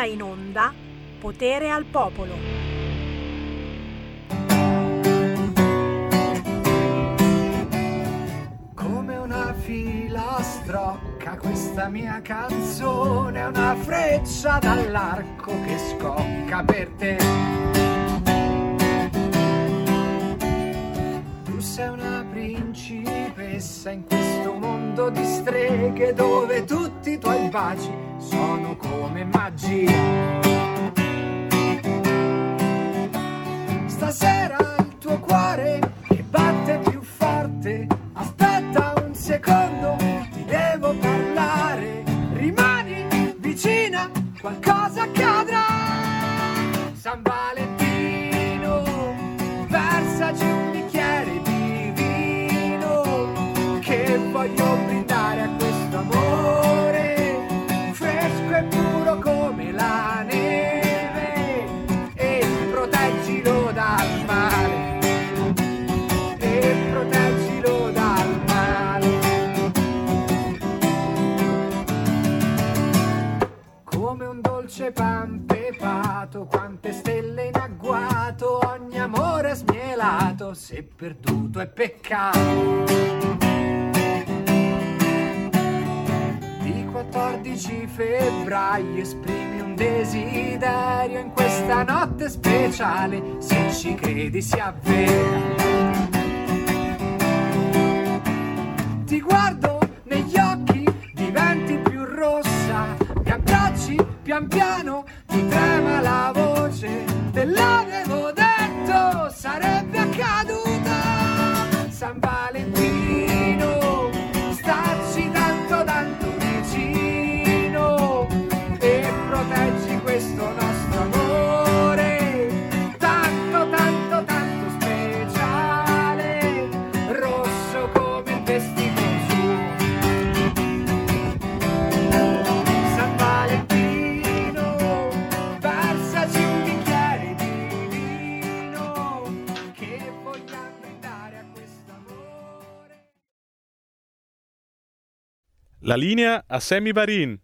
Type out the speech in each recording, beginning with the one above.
ora in onda Potere al Popolo. Come una filastrocca questa mia canzone una freccia dall'arco che scocca per te. Tu sei una principessa in questo mondo di streghe dove tutti i tuoi baci sono come magia. Stasera il tuo cuore smielato, se perduto è peccato. Di 14 febbraio esprimi un desiderio in questa notte speciale, se ci credi si avvera. Ti guardo negli occhi, diventi più rossa, mi abbracci pian piano, ti trema la voce, te l'avevo detto, sarebbe Obrigado! La linea a Sammy Varin.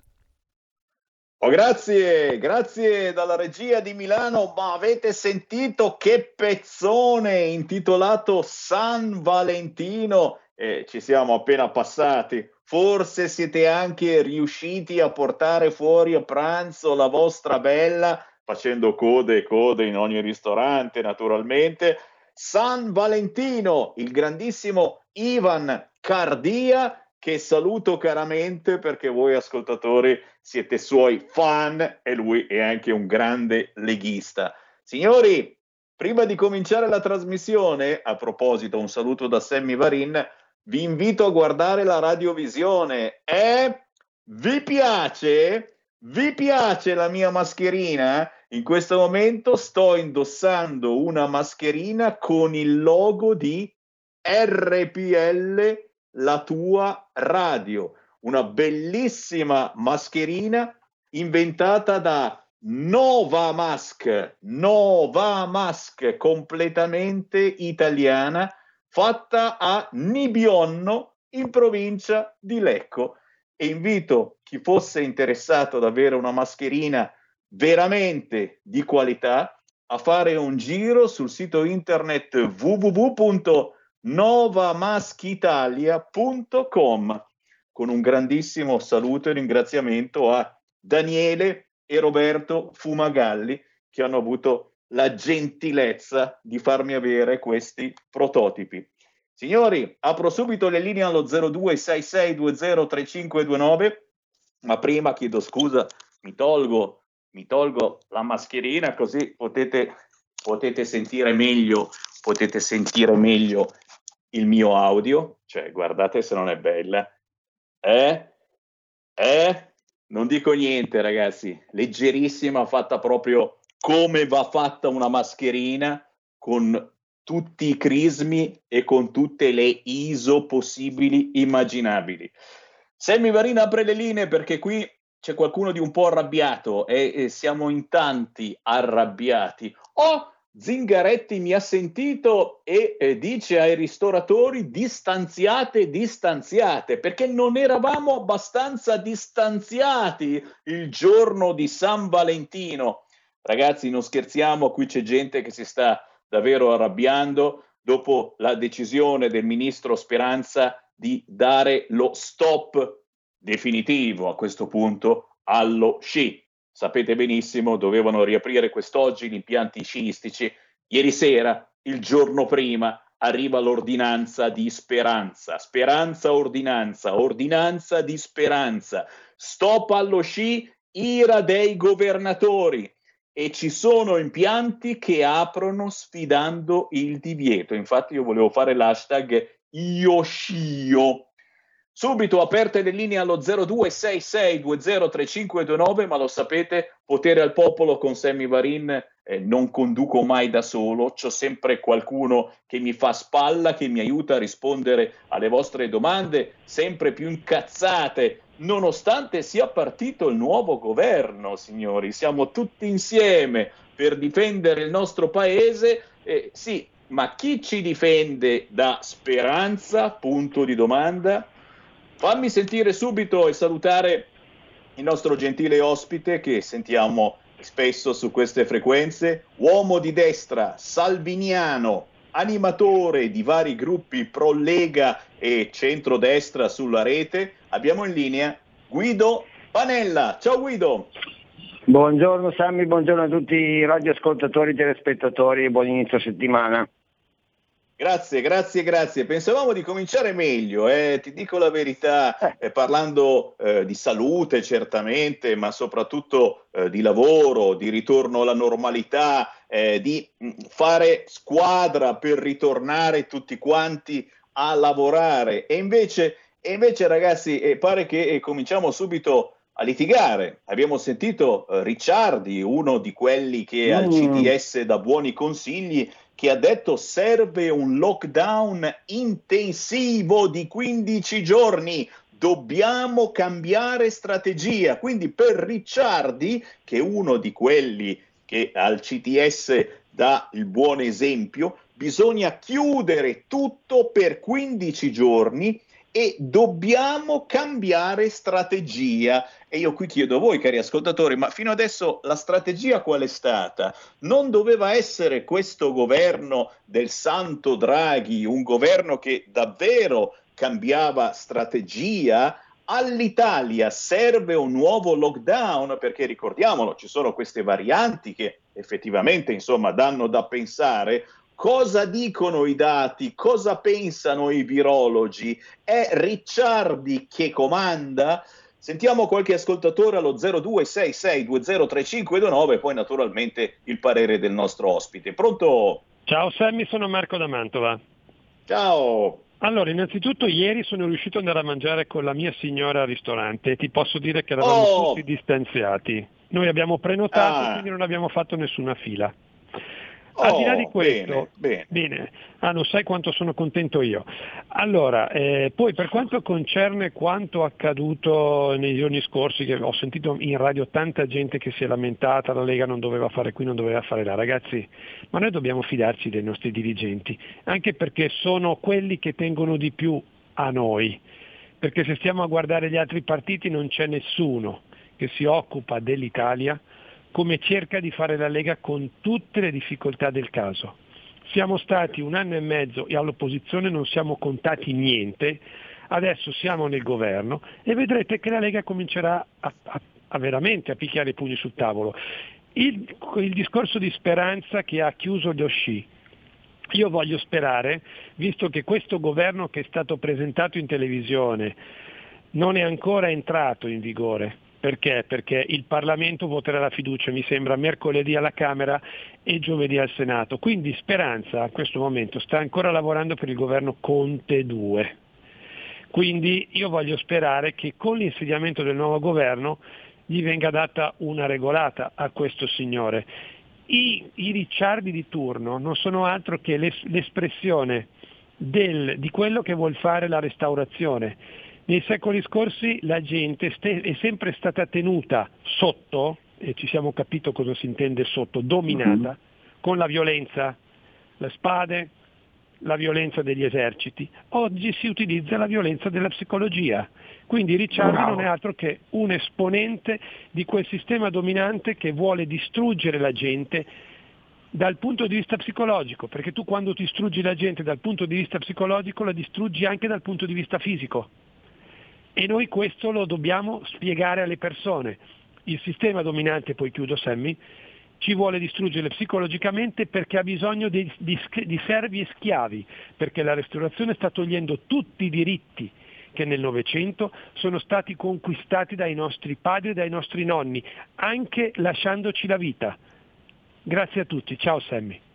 Oh, grazie, grazie dalla regia di Milano, ma avete sentito che pezzone intitolato San Valentino? Eh, ci siamo appena passati. Forse siete anche riusciti a portare fuori a pranzo la vostra bella, facendo code e code in ogni ristorante, naturalmente. San Valentino, il grandissimo Ivan Cardia, che saluto caramente perché voi ascoltatori siete suoi fan e lui è anche un grande leghista. Signori, prima di cominciare la trasmissione, a proposito, un saluto da Sammy Varin, vi invito a guardare la radiovisione. E vi piace? Vi piace la mia mascherina? In questo momento sto indossando una mascherina con il logo di RPL, la tua radio. Una bellissima mascherina inventata da Nova Mask, Nova Mask completamente italiana, fatta a Nibionno in provincia di Lecco. E invito chi fosse interessato ad avere una mascherina veramente di qualità a fare un giro sul sito internet www.novamaschitalia.com con un grandissimo saluto e ringraziamento a Daniele e Roberto Fumagalli che hanno avuto la gentilezza di farmi avere questi prototipi. Signori, apro subito le linee allo 0266203529, ma prima chiedo scusa, mi tolgo, mi tolgo la mascherina così potete, potete sentire meglio, potete sentire meglio il mio audio, cioè guardate se non è bella. Eh? Eh? Non dico niente, ragazzi. Leggerissima, fatta proprio come va fatta una mascherina con tutti i crismi e con tutte le ISO possibili immaginabili. Sammy Varina apre le linee perché qui c'è qualcuno di un po' arrabbiato e, e siamo in tanti arrabbiati. O Zingaretti mi ha sentito e eh, dice ai ristoratori distanziate, distanziate, perché non eravamo abbastanza distanziati il giorno di San Valentino. Ragazzi, non scherziamo, qui c'è gente che si sta davvero arrabbiando dopo la decisione del ministro Speranza di dare lo stop definitivo a questo punto allo sci. Sapete benissimo, dovevano riaprire quest'oggi gli impianti sciistici. Ieri sera, il giorno prima, arriva l'ordinanza di speranza. Speranza, ordinanza, ordinanza di speranza. Stop allo sci, ira dei governatori. E ci sono impianti che aprono sfidando il divieto. Infatti io volevo fare l'hashtag io scio Subito aperte le linee allo 0266203529, ma lo sapete, potere al popolo con Sammy Varin eh, non conduco mai da solo, c'ho sempre qualcuno che mi fa spalla, che mi aiuta a rispondere alle vostre domande, sempre più incazzate, nonostante sia partito il nuovo governo, signori, siamo tutti insieme per difendere il nostro paese. Eh, sì, ma chi ci difende da speranza? Punto di domanda. Fammi sentire subito e salutare il nostro gentile ospite che sentiamo spesso su queste frequenze, uomo di destra, salviniano, animatore di vari gruppi pro Lega e centrodestra sulla rete. Abbiamo in linea Guido Panella. Ciao Guido. Buongiorno Sammy, buongiorno a tutti i radioascoltatori telespettatori e buon inizio settimana. Grazie, grazie, grazie. Pensavamo di cominciare meglio, eh? ti dico la verità, eh, parlando eh, di salute certamente, ma soprattutto eh, di lavoro, di ritorno alla normalità, eh, di mm, fare squadra per ritornare tutti quanti a lavorare. E invece, e invece ragazzi, eh, pare che cominciamo subito a litigare. Abbiamo sentito Ricciardi, uno di quelli che mm. al CTS dà buoni consigli che ha detto serve un lockdown intensivo di 15 giorni. Dobbiamo cambiare strategia. Quindi per Ricciardi, che è uno di quelli che al CTS dà il buon esempio, bisogna chiudere tutto per 15 giorni e dobbiamo cambiare strategia. E io qui chiedo a voi, cari ascoltatori, ma fino adesso la strategia qual è stata? Non doveva essere questo governo del santo Draghi, un governo che davvero cambiava strategia? All'Italia serve un nuovo lockdown perché ricordiamolo, ci sono queste varianti che effettivamente insomma danno da pensare, Cosa dicono i dati? Cosa pensano i virologi? È Ricciardi che comanda? Sentiamo qualche ascoltatore allo 0266203529 e poi naturalmente il parere del nostro ospite. Pronto? Ciao Sammy, sono Marco da Mantova. Ciao. Allora, innanzitutto ieri sono riuscito ad andare a mangiare con la mia signora al ristorante e ti posso dire che eravamo oh. tutti distanziati. Noi abbiamo prenotato, ah. quindi non abbiamo fatto nessuna fila. Al di là di oh, questo, bene, bene. bene. Ah, non sai quanto sono contento io. Allora, eh, poi per quanto concerne quanto accaduto nei giorni scorsi, che ho sentito in radio tanta gente che si è lamentata, la Lega non doveva fare qui, non doveva fare là, ragazzi, ma noi dobbiamo fidarci dei nostri dirigenti, anche perché sono quelli che tengono di più a noi, perché se stiamo a guardare gli altri partiti non c'è nessuno che si occupa dell'Italia come cerca di fare la Lega con tutte le difficoltà del caso. Siamo stati un anno e mezzo all'opposizione, non siamo contati niente, adesso siamo nel governo e vedrete che la Lega comincerà a, a, a veramente a picchiare i pugni sul tavolo. Il, il discorso di speranza che ha chiuso gli Osci, io voglio sperare, visto che questo governo che è stato presentato in televisione non è ancora entrato in vigore, perché? Perché il Parlamento voterà la fiducia, mi sembra, mercoledì alla Camera e giovedì al Senato. Quindi Speranza a questo momento sta ancora lavorando per il governo Conte 2. Quindi io voglio sperare che con l'insediamento del nuovo governo gli venga data una regolata a questo signore. I, i ricciardi di turno non sono altro che l'es, l'espressione del, di quello che vuol fare la restaurazione nei secoli scorsi la gente è sempre stata tenuta sotto, e ci siamo capito cosa si intende sotto, dominata, uh-huh. con la violenza, le spade, la violenza degli eserciti, oggi si utilizza la violenza della psicologia. Quindi Ricciardi non è altro che un esponente di quel sistema dominante che vuole distruggere la gente dal punto di vista psicologico, perché tu quando distruggi la gente dal punto di vista psicologico la distruggi anche dal punto di vista fisico. E noi questo lo dobbiamo spiegare alle persone. Il sistema dominante, poi chiudo Sammy, ci vuole distruggere psicologicamente perché ha bisogno di, di, di servi e schiavi, perché la restaurazione sta togliendo tutti i diritti che nel Novecento sono stati conquistati dai nostri padri e dai nostri nonni, anche lasciandoci la vita. Grazie a tutti, ciao Sammy.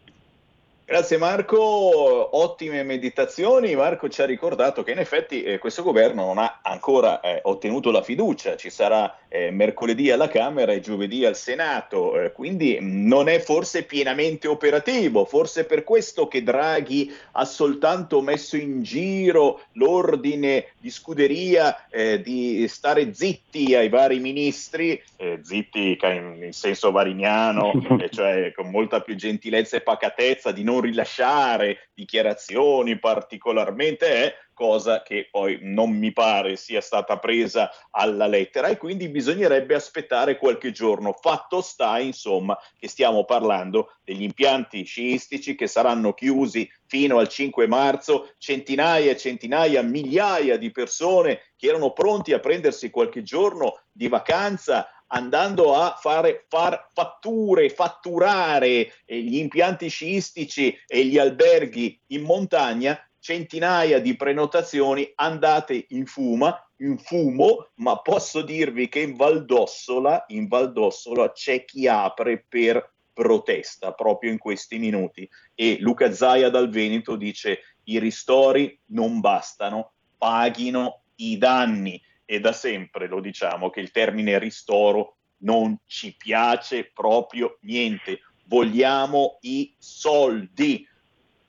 Grazie Marco, ottime meditazioni. Marco ci ha ricordato che in effetti eh, questo governo non ha ancora eh, ottenuto la fiducia, ci sarà eh, mercoledì alla Camera e giovedì al Senato, eh, quindi non è forse pienamente operativo, forse per questo che Draghi ha soltanto messo in giro l'ordine di scuderia eh, di stare zitti ai vari ministri, eh, zitti in, in senso variniano, cioè con molta più gentilezza e pacatezza, di non rilasciare dichiarazioni particolarmente, è cosa che poi non mi pare sia stata presa alla lettera e quindi bisognerebbe aspettare qualche giorno. Fatto sta, insomma, che stiamo parlando degli impianti sciistici che saranno chiusi fino al 5 marzo, centinaia e centinaia, migliaia di persone che erano pronti a prendersi qualche giorno di vacanza andando a fare far fatture, fatturare eh, gli impianti sciistici e gli alberghi in montagna, centinaia di prenotazioni andate in fuma, in fumo, ma posso dirvi che in Valdossola, in Valdossola c'è chi apre per protesta proprio in questi minuti e Luca Zaia dal Veneto dice i ristori non bastano, paghino i danni e da sempre lo diciamo che il termine ristoro non ci piace proprio niente. Vogliamo i soldi.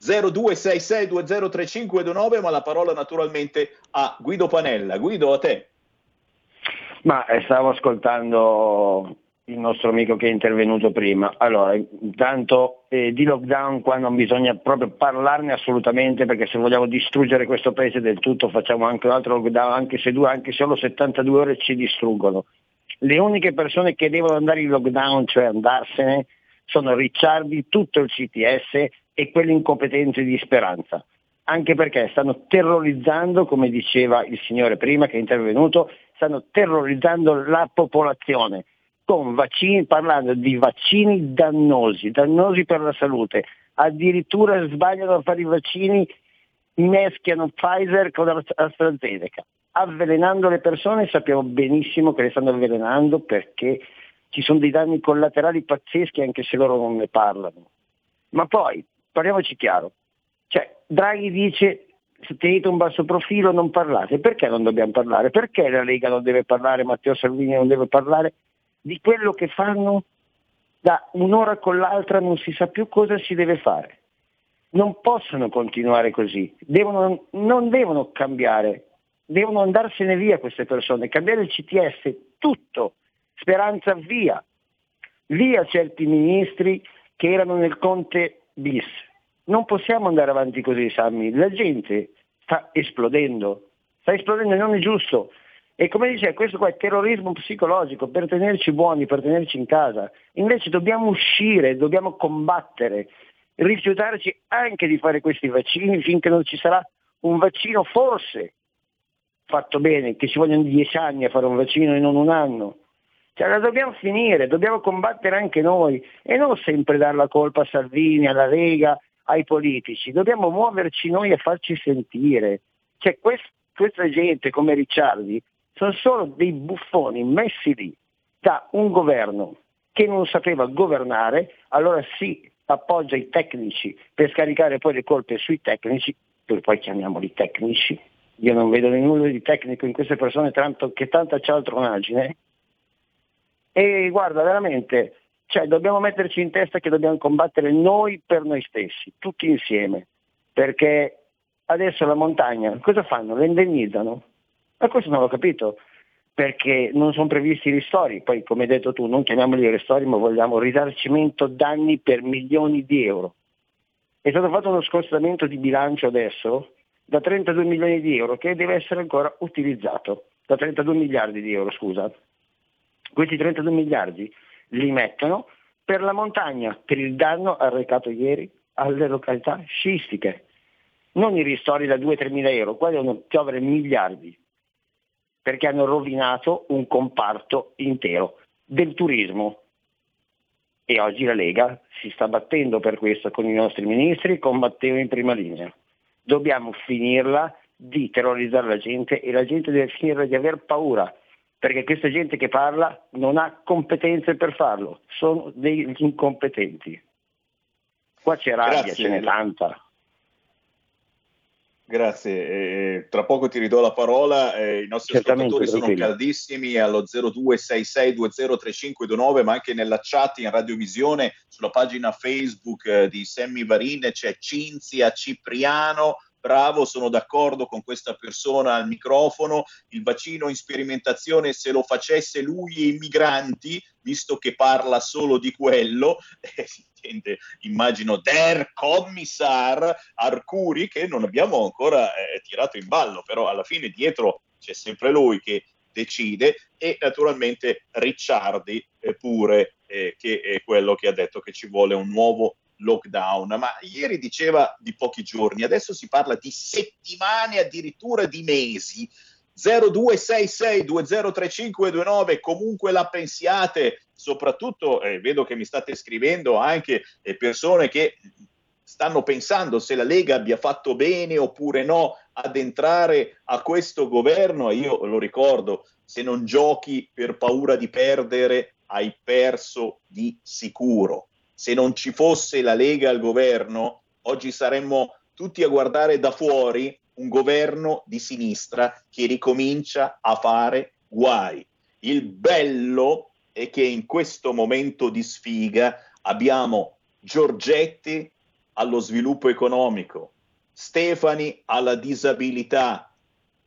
0266203529, ma la parola naturalmente a Guido Panella. Guido, a te. Ma eh, stavo ascoltando il nostro amico che è intervenuto prima. Allora, intanto eh, di lockdown qua non bisogna proprio parlarne assolutamente perché se vogliamo distruggere questo paese del tutto facciamo anche un altro lockdown, anche se, due, anche solo 72 ore ci distruggono. Le uniche persone che devono andare in lockdown, cioè andarsene, sono Ricciardi, tutto il CTS e quelli incompetenti di Speranza. Anche perché stanno terrorizzando, come diceva il signore prima che è intervenuto, stanno terrorizzando la popolazione con vaccini, parlando di vaccini dannosi, dannosi per la salute. Addirittura sbagliano a fare i vaccini, meschiano Pfizer con AstraZeneca, avvelenando le persone, sappiamo benissimo che le stanno avvelenando perché ci sono dei danni collaterali pazzeschi anche se loro non ne parlano. Ma poi, parliamoci chiaro, cioè, Draghi dice se tenete un basso profilo non parlate, perché non dobbiamo parlare? Perché la Lega non deve parlare, Matteo Salvini non deve parlare? di quello che fanno da un'ora con l'altra non si sa più cosa si deve fare. Non possono continuare così, devono, non devono cambiare, devono andarsene via queste persone, cambiare il CTS, tutto, speranza via, via certi ministri che erano nel Conte bis. Non possiamo andare avanti così, Sammy, la gente sta esplodendo, sta esplodendo e non è giusto. E come dice, questo qua è terrorismo psicologico per tenerci buoni, per tenerci in casa. Invece dobbiamo uscire, dobbiamo combattere, rifiutarci anche di fare questi vaccini finché non ci sarà un vaccino forse fatto bene, che ci vogliono dieci anni a fare un vaccino e non un anno. Cioè la dobbiamo finire, dobbiamo combattere anche noi e non sempre dare la colpa a Salvini, alla Lega, ai politici. Dobbiamo muoverci noi e farci sentire. Cioè quest- questa gente come Ricciardi sono solo dei buffoni messi lì da un governo che non sapeva governare, allora si appoggia i tecnici per scaricare poi le colpe sui tecnici, poi chiamiamoli tecnici, io non vedo nulla di tecnico in queste persone tanto, che tanta cialtronaggine, e guarda veramente, cioè, dobbiamo metterci in testa che dobbiamo combattere noi per noi stessi, tutti insieme, perché adesso la montagna cosa fanno? La indennizzano? Ma questo non l'ho capito. perché non sono previsti ristori, poi come hai detto tu non chiamiamoli ristori ma vogliamo risarcimento danni per milioni di euro. È stato fatto uno scostamento di bilancio adesso da 32 milioni di euro che deve essere ancora utilizzato, da 32 miliardi di euro scusa. Questi 32 miliardi li mettono per la montagna, per il danno arrecato ieri alle località sciistiche. Non i ristori da 2-3 mila euro, qua devono piovere miliardi perché hanno rovinato un comparto intero del turismo. E oggi la Lega si sta battendo per questo con i nostri ministri, combatteva in prima linea. Dobbiamo finirla di terrorizzare la gente e la gente deve finire di aver paura, perché questa gente che parla non ha competenze per farlo, sono degli incompetenti. Qua c'è rabbia, Grazie. ce n'è tanta. Grazie, eh, tra poco ti ridò la parola, eh, i nostri Certamente, ascoltatori sono caldissimi allo 0266203529 ma anche nella chat in radiovisione sulla pagina Facebook eh, di Sammy Varin c'è Cinzia Cipriano, bravo, sono d'accordo con questa persona al microfono, il vaccino in sperimentazione se lo facesse lui e i migranti, visto che parla solo di quello, eh, immagino, der Kommissar Arcuri, che non abbiamo ancora eh, tirato in ballo, però alla fine dietro c'è sempre lui che decide e naturalmente Ricciardi eh, pure eh, che è quello che ha detto che ci vuole un nuovo lockdown, ma ieri diceva di pochi giorni, adesso si parla di settimane, addirittura di mesi. 0266203529, comunque la pensiate, soprattutto eh, vedo che mi state scrivendo anche eh, persone che stanno pensando se la Lega abbia fatto bene oppure no ad entrare a questo governo e io lo ricordo, se non giochi per paura di perdere hai perso di sicuro se non ci fosse la Lega al governo, oggi saremmo tutti a guardare da fuori un governo di sinistra che ricomincia a fare guai. Il bello è che in questo momento di sfiga abbiamo Giorgetti allo sviluppo economico, Stefani alla disabilità,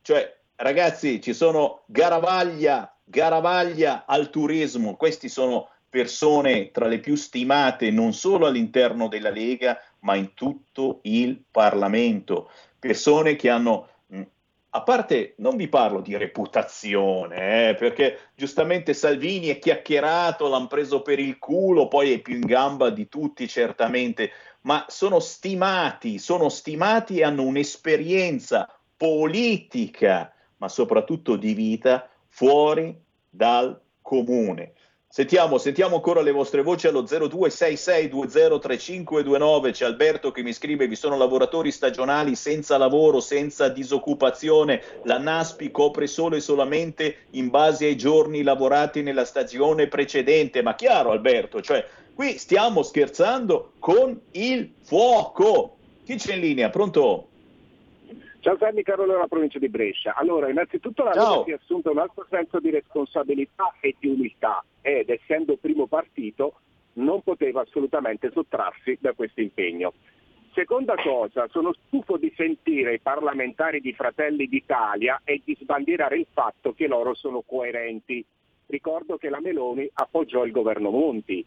cioè ragazzi ci sono Garavaglia, Garavaglia al turismo, questi sono persone tra le più stimate non solo all'interno della Lega, ma in tutto il Parlamento, persone che hanno a parte non vi parlo di reputazione, eh, perché giustamente Salvini è chiacchierato, l'hanno preso per il culo, poi è più in gamba di tutti certamente, ma sono stimati, sono stimati e hanno un'esperienza politica, ma soprattutto di vita fuori dal comune. Sentiamo, sentiamo ancora le vostre voci allo 0266203529. C'è Alberto che mi scrive: Vi sono lavoratori stagionali senza lavoro, senza disoccupazione. La NASPI copre solo e solamente in base ai giorni lavorati nella stagione precedente. Ma chiaro, Alberto, cioè qui stiamo scherzando con il fuoco. Chi c'è in linea? Pronto? Ciao Sammy Carolo della provincia di Brescia. Allora, innanzitutto la Lega si è assunta un altro senso di responsabilità e di umiltà ed essendo primo partito non poteva assolutamente sottrarsi da questo impegno. Seconda cosa, sono stufo di sentire i parlamentari di Fratelli d'Italia e di sbandierare il fatto che loro sono coerenti. Ricordo che la Meloni appoggiò il governo Monti.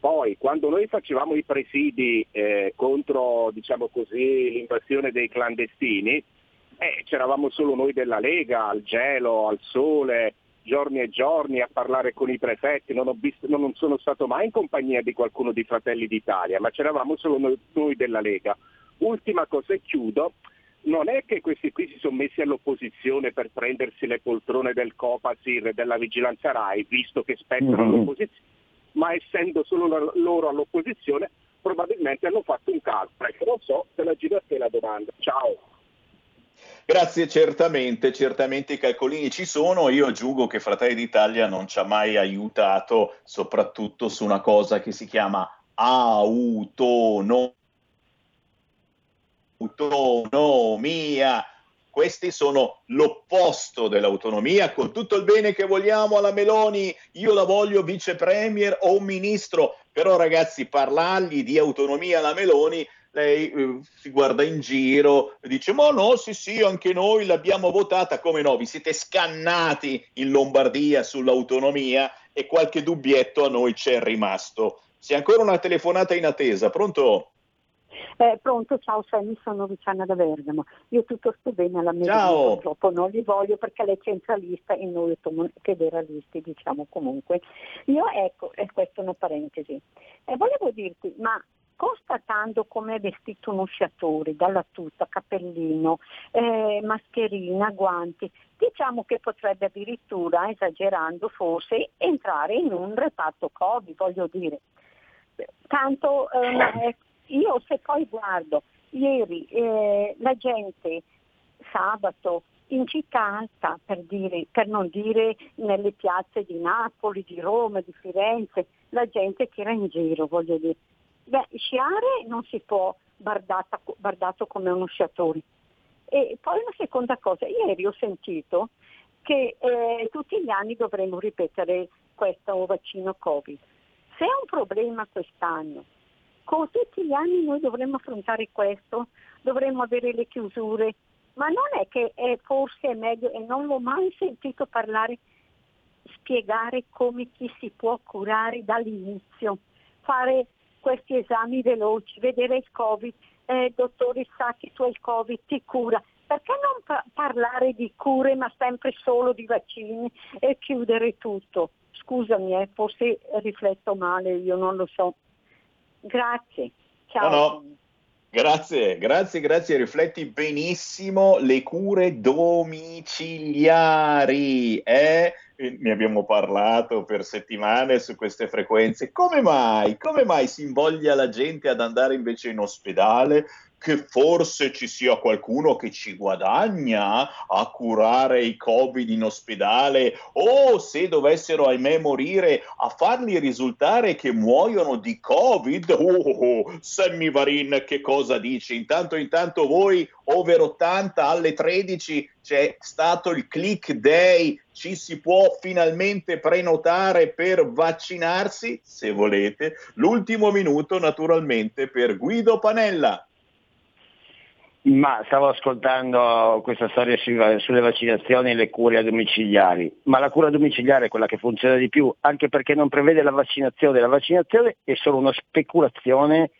Poi, quando noi facevamo i presidi eh, contro diciamo così, l'invasione dei clandestini, eh, c'eravamo solo noi della Lega, al gelo, al sole, giorni e giorni a parlare con i prefetti, non, visto, non sono stato mai in compagnia di qualcuno di Fratelli d'Italia, ma c'eravamo solo noi, noi della Lega. Ultima cosa e chiudo, non è che questi qui si sono messi all'opposizione per prendersi le poltrone del Copasir e della vigilanza RAI, visto che spettano mm-hmm. all'opposizione, ma essendo solo loro all'opposizione probabilmente hanno fatto un calcolo. Ecco, non so se la giro a te la domanda. Ciao. Grazie, certamente, certamente i calcolini ci sono. Io aggiungo che Fratelli d'Italia non ci ha mai aiutato, soprattutto su una cosa che si chiama autonomia. Questi sono l'opposto dell'autonomia, con tutto il bene che vogliamo alla Meloni, io la voglio vice premier o ministro, però ragazzi parlargli di autonomia alla Meloni lei eh, si guarda in giro e dice ma no sì sì anche noi l'abbiamo votata come no vi siete scannati in Lombardia sull'autonomia e qualche dubbietto a noi c'è rimasto c'è ancora una telefonata in attesa pronto? Eh, pronto, ciao Sammy, sono Luciana da Bergamo. Io tutto sto bene alla mia ciao. purtroppo non li voglio perché lei è centralista e noi federalisti, diciamo comunque. Io ecco, e questa è una parentesi. Eh, volevo dirti, ma constatando come è vestito un usciatore, dalla tuta, cappellino, eh, mascherina, guanti, diciamo che potrebbe addirittura, esagerando forse, entrare in un reparto Covid, voglio dire. Tanto eh, io se poi guardo, ieri eh, la gente sabato in città alta, per, dire, per non dire nelle piazze di Napoli, di Roma, di Firenze, la gente che era in giro, voglio dire. Beh, sciare non si può bardata, bardato come uno sciatore. E poi una seconda cosa, ieri ho sentito che eh, tutti gli anni dovremmo ripetere questo vaccino Covid. Se è un problema quest'anno, come tutti gli anni noi dovremmo affrontare questo, dovremmo avere le chiusure, ma non è che è, forse è meglio, e non l'ho mai sentito parlare, spiegare come ci si può curare dall'inizio, fare questi esami veloci, vedere il Covid, eh, dottore sa che tu hai il Covid, ti cura. Perché non pa- parlare di cure ma sempre solo di vaccini e chiudere tutto? Scusami, eh, forse rifletto male, io non lo so. Grazie. Ciao. No, no. Grazie, grazie, grazie. Rifletti benissimo le cure domiciliari. Eh? Ne abbiamo parlato per settimane su queste frequenze. Come mai? Come mai si invoglia la gente ad andare invece in ospedale? Che forse ci sia qualcuno che ci guadagna a curare i covid in ospedale o se dovessero ahimè morire a farli risultare che muoiono di covid oh, oh Sammy Varin che cosa dici? Intanto intanto voi over 80 alle 13 c'è stato il click day ci si può finalmente prenotare per vaccinarsi se volete. L'ultimo minuto naturalmente per Guido Panella ma stavo ascoltando questa storia sulle vaccinazioni e le cure domiciliari, ma la cura domiciliare è quella che funziona di più, anche perché non prevede la vaccinazione. La vaccinazione è solo una speculazione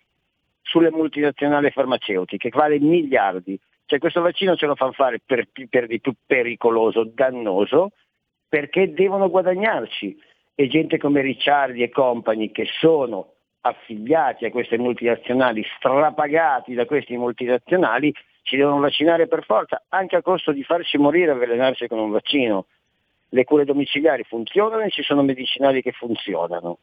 sulle multinazionali farmaceutiche, che vale miliardi. Cioè questo vaccino ce lo fanno fare per, per di più pericoloso, dannoso, perché devono guadagnarci. E gente come Ricciardi e compagni che sono affiliati a queste multinazionali, strapagati da questi multinazionali, ci devono vaccinare per forza, anche a costo di farci morire e avvelenarsi con un vaccino. Le cure domiciliari funzionano e ci sono medicinali che funzionano.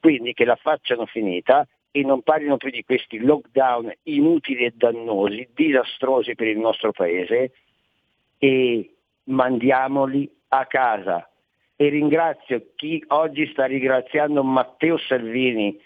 Quindi che la facciano finita e non parlino più di questi lockdown inutili e dannosi, disastrosi per il nostro paese e mandiamoli a casa. E ringrazio chi oggi sta ringraziando Matteo Salvini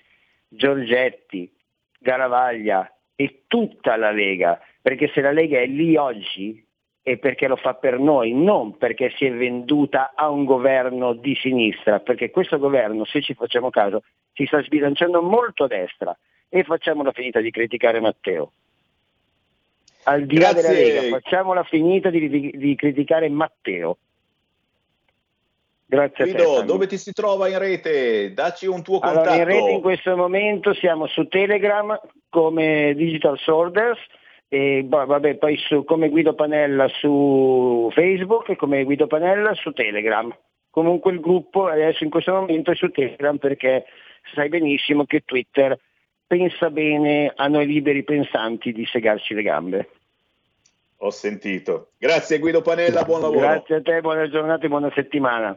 Giorgetti, Garavaglia e tutta la Lega, perché se la Lega è lì oggi è perché lo fa per noi, non perché si è venduta a un governo di sinistra, perché questo governo, se ci facciamo caso, si sta sbilanciando molto a destra e facciamola finita di criticare Matteo. Al di là della Lega, facciamola finita di, di, di criticare Matteo. Grazie Guido, a te. dove ti si trova in rete? Dacci un tuo contatto. Allora, in rete in questo momento siamo su Telegram come Digital Sorters e vabbè, poi su, come Guido Panella su Facebook e come Guido Panella su Telegram. Comunque il gruppo adesso in questo momento è su Telegram perché sai benissimo che Twitter pensa bene a noi liberi pensanti di segarci le gambe. Ho sentito. Grazie Guido Panella, buon lavoro. Grazie a te, buona giornata e buona settimana.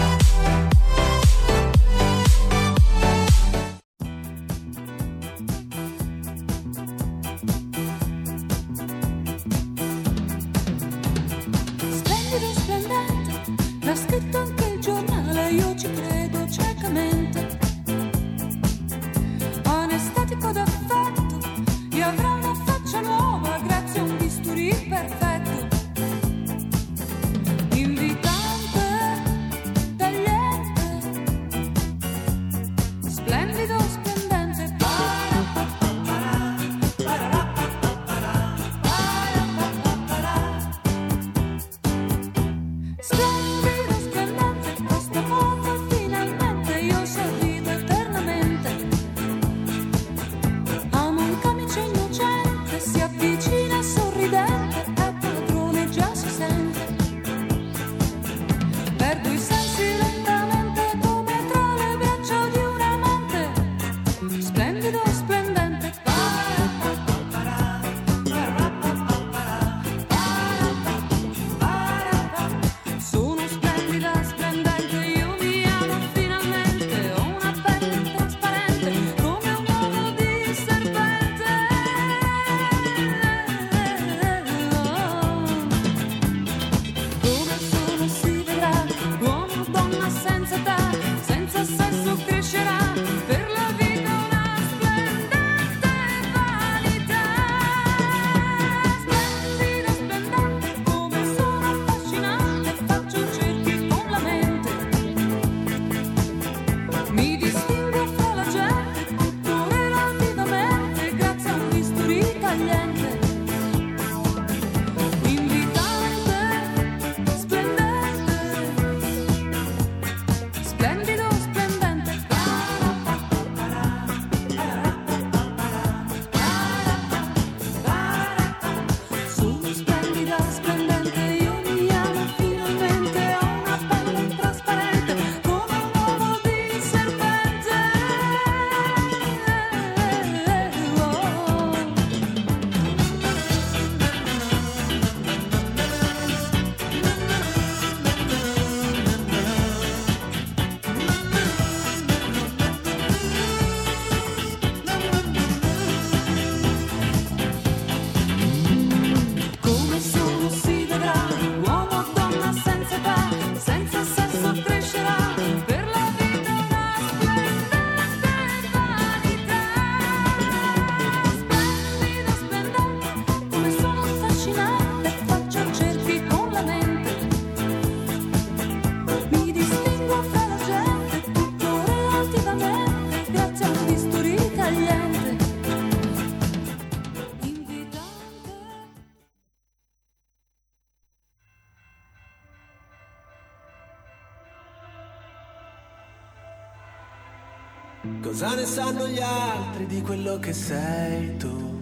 Cosa ne sanno gli altri di quello che sei tu?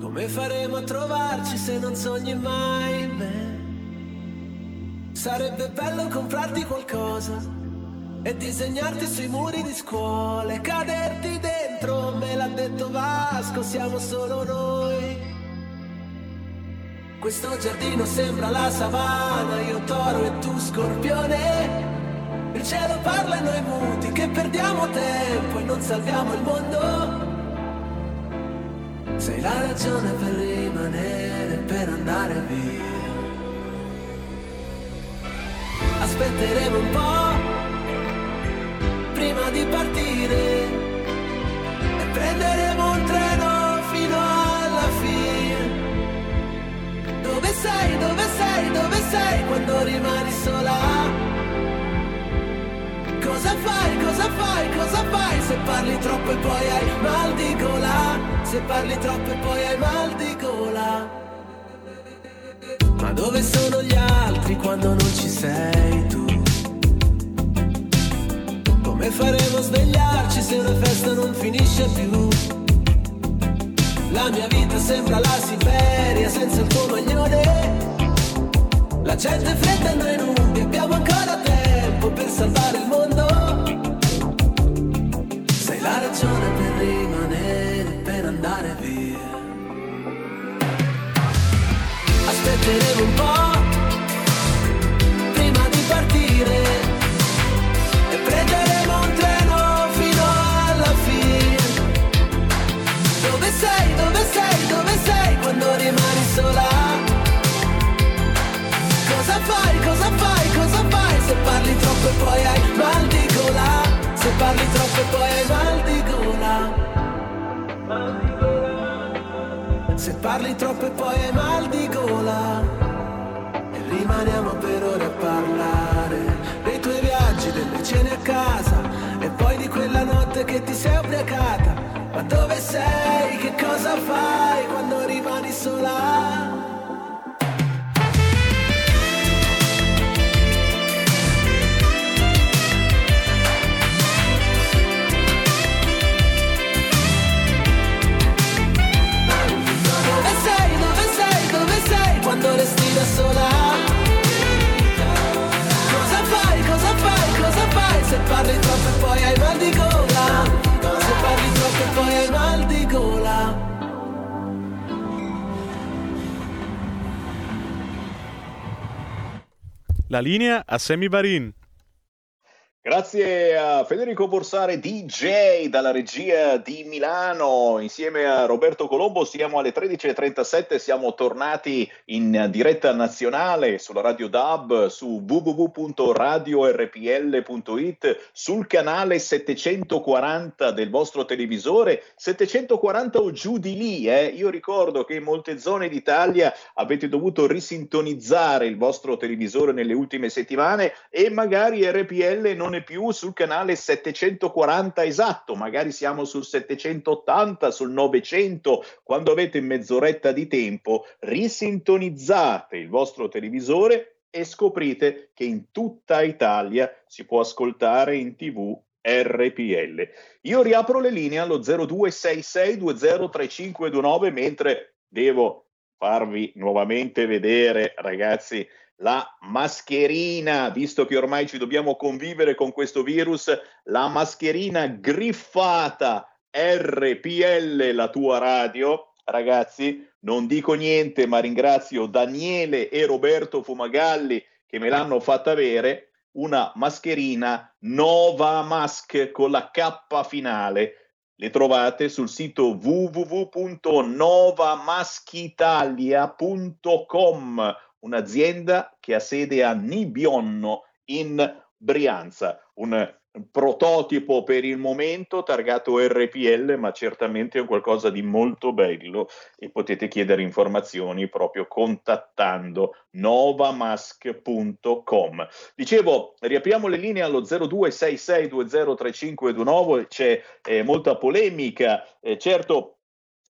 Come faremo a trovarci se non sogni mai me? Sarebbe bello comprarti qualcosa e disegnarti sui muri di scuola e caderti dentro, me l'ha detto Vasco, siamo solo noi. Questo giardino sembra la savana, io toro e tu scorpione. Il cielo parla e noi muti che perdiamo tempo e non salviamo il mondo. Sei la ragione per rimanere, per andare via. Aspetteremo un po' prima di partire e prenderemo un treno fino alla fine. Dove sei, dove sei, dove sei quando rimani sola? Cosa fai, cosa fai, cosa fai se parli troppo e poi hai mal di gola? Se parli troppo e poi hai mal di gola. dove sono gli altri quando non ci sei tu? Come faremo a svegliarci se una festa non finisce più? La mia vita sembra la Siberia senza il tuo maglione. La gente fredda noi nubi, abbiamo ancora tempo per salvare il mondo. La ragione per rimanere, per andare via. Aspetteremo un po' prima di partire e prenderemo un treno fino alla fine. Dove sei, dove sei, dove sei quando rimani sola? Cosa fai, cosa fai, cosa fai se parli troppo e poi hai mal di gola? Se parli troppo e poi hai mal Se parli troppo e poi hai mal di gola E rimaniamo per ore a parlare Dei tuoi viaggi, delle cene a casa E poi di quella notte che ti sei ubriacata Ma dove sei? Che cosa fai quando rimani sola? Di gola? Se parli troppo poi hai mal di gola? La linea a Sammy Varin. Grazie a Federico Borsare DJ dalla regia di Milano, insieme a Roberto Colombo siamo alle 13.37, siamo tornati in diretta nazionale sulla Radio DAB, su www.radiorpl.it, sul canale 740 del vostro televisore, 740 o giù di lì, eh? io ricordo che in molte zone d'Italia avete dovuto risintonizzare il vostro televisore nelle ultime settimane e magari RPL non è più sul canale 740 esatto, magari siamo sul 780, sul 900, quando avete mezz'oretta di tempo, risintonizzate il vostro televisore e scoprite che in tutta Italia si può ascoltare in tv RPL. Io riapro le linee allo 0266203529 mentre devo farvi nuovamente vedere, ragazzi, la mascherina, visto che ormai ci dobbiamo convivere con questo virus, la mascherina griffata RPL, la tua radio. Ragazzi, non dico niente, ma ringrazio Daniele e Roberto Fumagalli che me l'hanno fatta avere, una mascherina Nova Mask con la K finale. Le trovate sul sito www.novamaschitalia.com un'azienda che ha sede a Nibionno in Brianza, un prototipo per il momento targato RPL, ma certamente è qualcosa di molto bello e potete chiedere informazioni proprio contattando novamask.com. Dicevo, riapriamo le linee allo 0266203529, c'è eh, molta polemica, eh, certo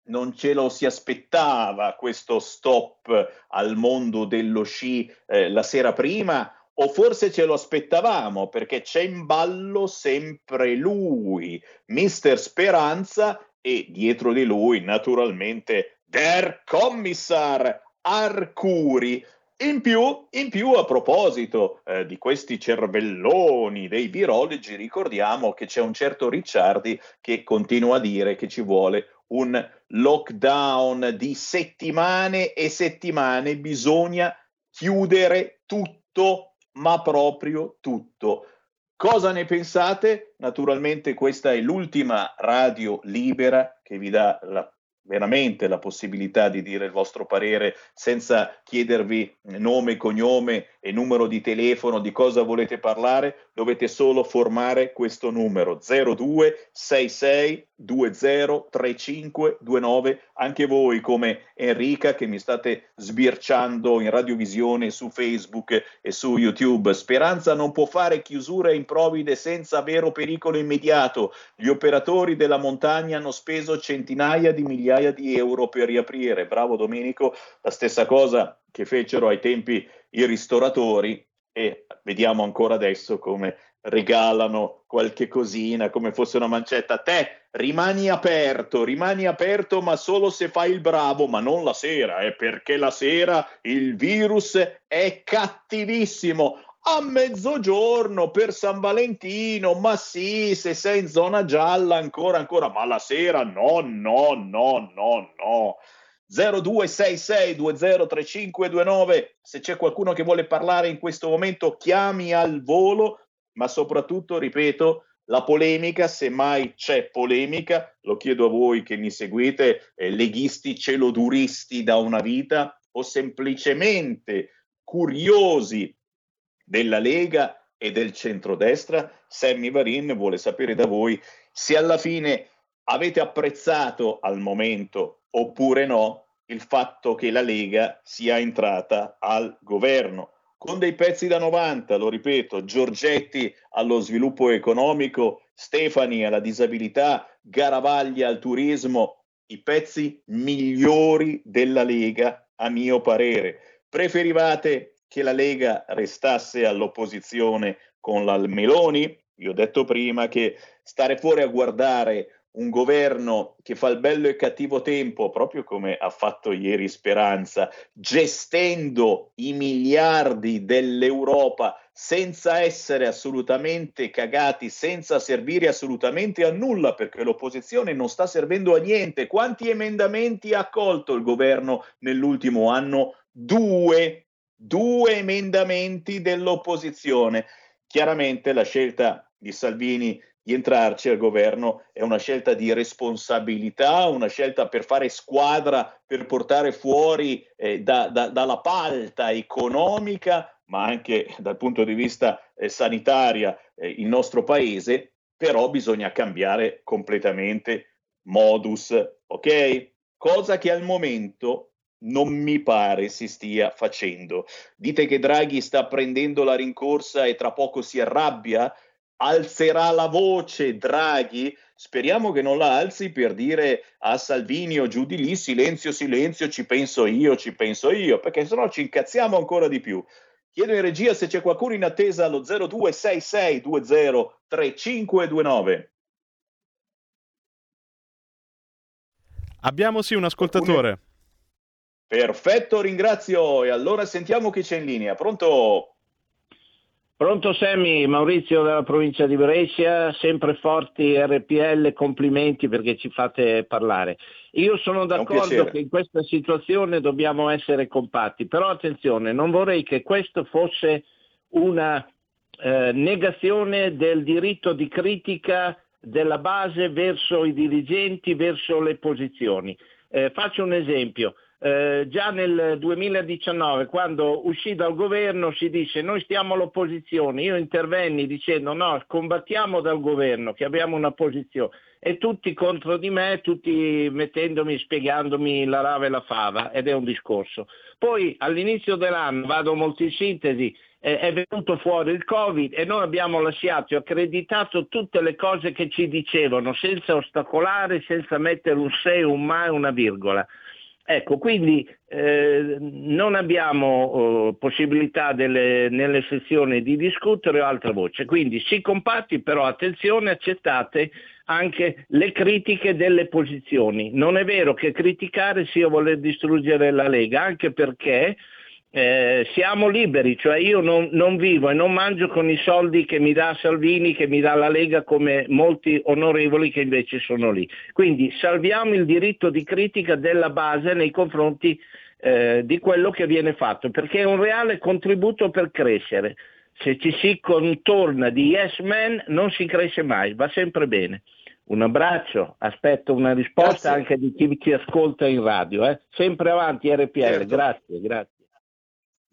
non ce lo si aspettava questo stop al mondo dello sci eh, la sera prima o forse ce lo aspettavamo perché c'è in ballo sempre lui, Mister Speranza e dietro di lui naturalmente Der Kommissar Arcuri. In più, in più, a proposito eh, di questi cervelloni dei virologi, ricordiamo che c'è un certo Ricciardi che continua a dire che ci vuole un lockdown di settimane e settimane, bisogna chiudere tutto, ma proprio tutto. Cosa ne pensate? Naturalmente questa è l'ultima radio libera che vi dà la veramente la possibilità di dire il vostro parere senza chiedervi nome, cognome e numero di telefono di cosa volete parlare, dovete solo formare questo numero 0266 203529 anche voi come Enrica che mi state sbirciando in radiovisione su Facebook e su YouTube Speranza non può fare chiusure improvvide senza vero pericolo immediato. Gli operatori della montagna hanno speso centinaia di migliaia di euro per riaprire bravo Domenico la stessa cosa che fecero ai tempi i ristoratori e vediamo ancora adesso come regalano qualche cosina come fosse una mancetta. Te rimani aperto, rimani aperto, ma solo se fai il bravo, ma non la sera, eh, perché la sera il virus è cattivissimo. A mezzogiorno per San Valentino, ma sì, se sei in zona gialla ancora, ancora, ma la sera no, no, no, no, no. 0266203529 se c'è qualcuno che vuole parlare in questo momento chiami al volo ma soprattutto ripeto la polemica, se mai c'è polemica, lo chiedo a voi che mi seguite, eh, leghisti celoduristi da una vita o semplicemente curiosi della Lega e del centrodestra, Sammy Varin vuole sapere da voi se alla fine avete apprezzato al momento oppure no il fatto che la Lega sia entrata al governo con dei pezzi da 90, lo ripeto, Giorgetti allo sviluppo economico, Stefani alla disabilità, Garavaglia al turismo, i pezzi migliori della Lega a mio parere. Preferivate che la Lega restasse all'opposizione con la Meloni? Io ho detto prima che stare fuori a guardare un governo che fa il bello e cattivo tempo, proprio come ha fatto ieri Speranza, gestendo i miliardi dell'Europa senza essere assolutamente cagati, senza servire assolutamente a nulla, perché l'opposizione non sta servendo a niente. Quanti emendamenti ha accolto il governo nell'ultimo anno? Due, due emendamenti dell'opposizione. Chiaramente la scelta di Salvini di entrarci al governo è una scelta di responsabilità, una scelta per fare squadra, per portare fuori eh, da, da, dalla palta economica, ma anche dal punto di vista eh, sanitaria eh, il nostro paese, però bisogna cambiare completamente modus, ok? Cosa che al momento non mi pare si stia facendo. Dite che Draghi sta prendendo la rincorsa e tra poco si arrabbia? alzerà la voce Draghi, speriamo che non la alzi per dire a Salvini o giù di lì silenzio, silenzio, ci penso io, ci penso io, perché sennò ci incazziamo ancora di più. Chiedo in regia se c'è qualcuno in attesa allo 0266203529. Abbiamo sì un ascoltatore. Perfetto, ringrazio. E allora sentiamo chi c'è in linea. Pronto? Pronto Semmi, Maurizio della provincia di Brescia, sempre forti RPL, complimenti perché ci fate parlare. Io sono d'accordo che in questa situazione dobbiamo essere compatti, però attenzione, non vorrei che questo fosse una eh, negazione del diritto di critica della base verso i dirigenti, verso le posizioni. Eh, faccio un esempio. Eh, già nel 2019 quando uscì dal governo si disse noi stiamo all'opposizione, io intervenni dicendo no, combattiamo dal governo che abbiamo una posizione e tutti contro di me, tutti mettendomi, spiegandomi la rava e la fava ed è un discorso. Poi all'inizio dell'anno, vado molto in sintesi, è venuto fuori il Covid e noi abbiamo lasciato e accreditato tutte le cose che ci dicevano senza ostacolare, senza mettere un se, un ma e una virgola. Ecco, quindi eh, non abbiamo oh, possibilità delle, nelle sezioni di discutere altra voce, quindi si compatti, però attenzione, accettate anche le critiche delle posizioni. Non è vero che criticare sia voler distruggere la Lega, anche perché eh, siamo liberi, cioè io non, non, vivo e non mangio con i soldi che mi dà Salvini, che mi dà la Lega come molti onorevoli che invece sono lì. Quindi salviamo il diritto di critica della base nei confronti eh, di quello che viene fatto, perché è un reale contributo per crescere. Se ci si contorna di yes man non si cresce mai, va sempre bene. Un abbraccio, aspetto una risposta grazie. anche di chi ci ascolta in radio. Eh. Sempre avanti RPL, certo. grazie, grazie.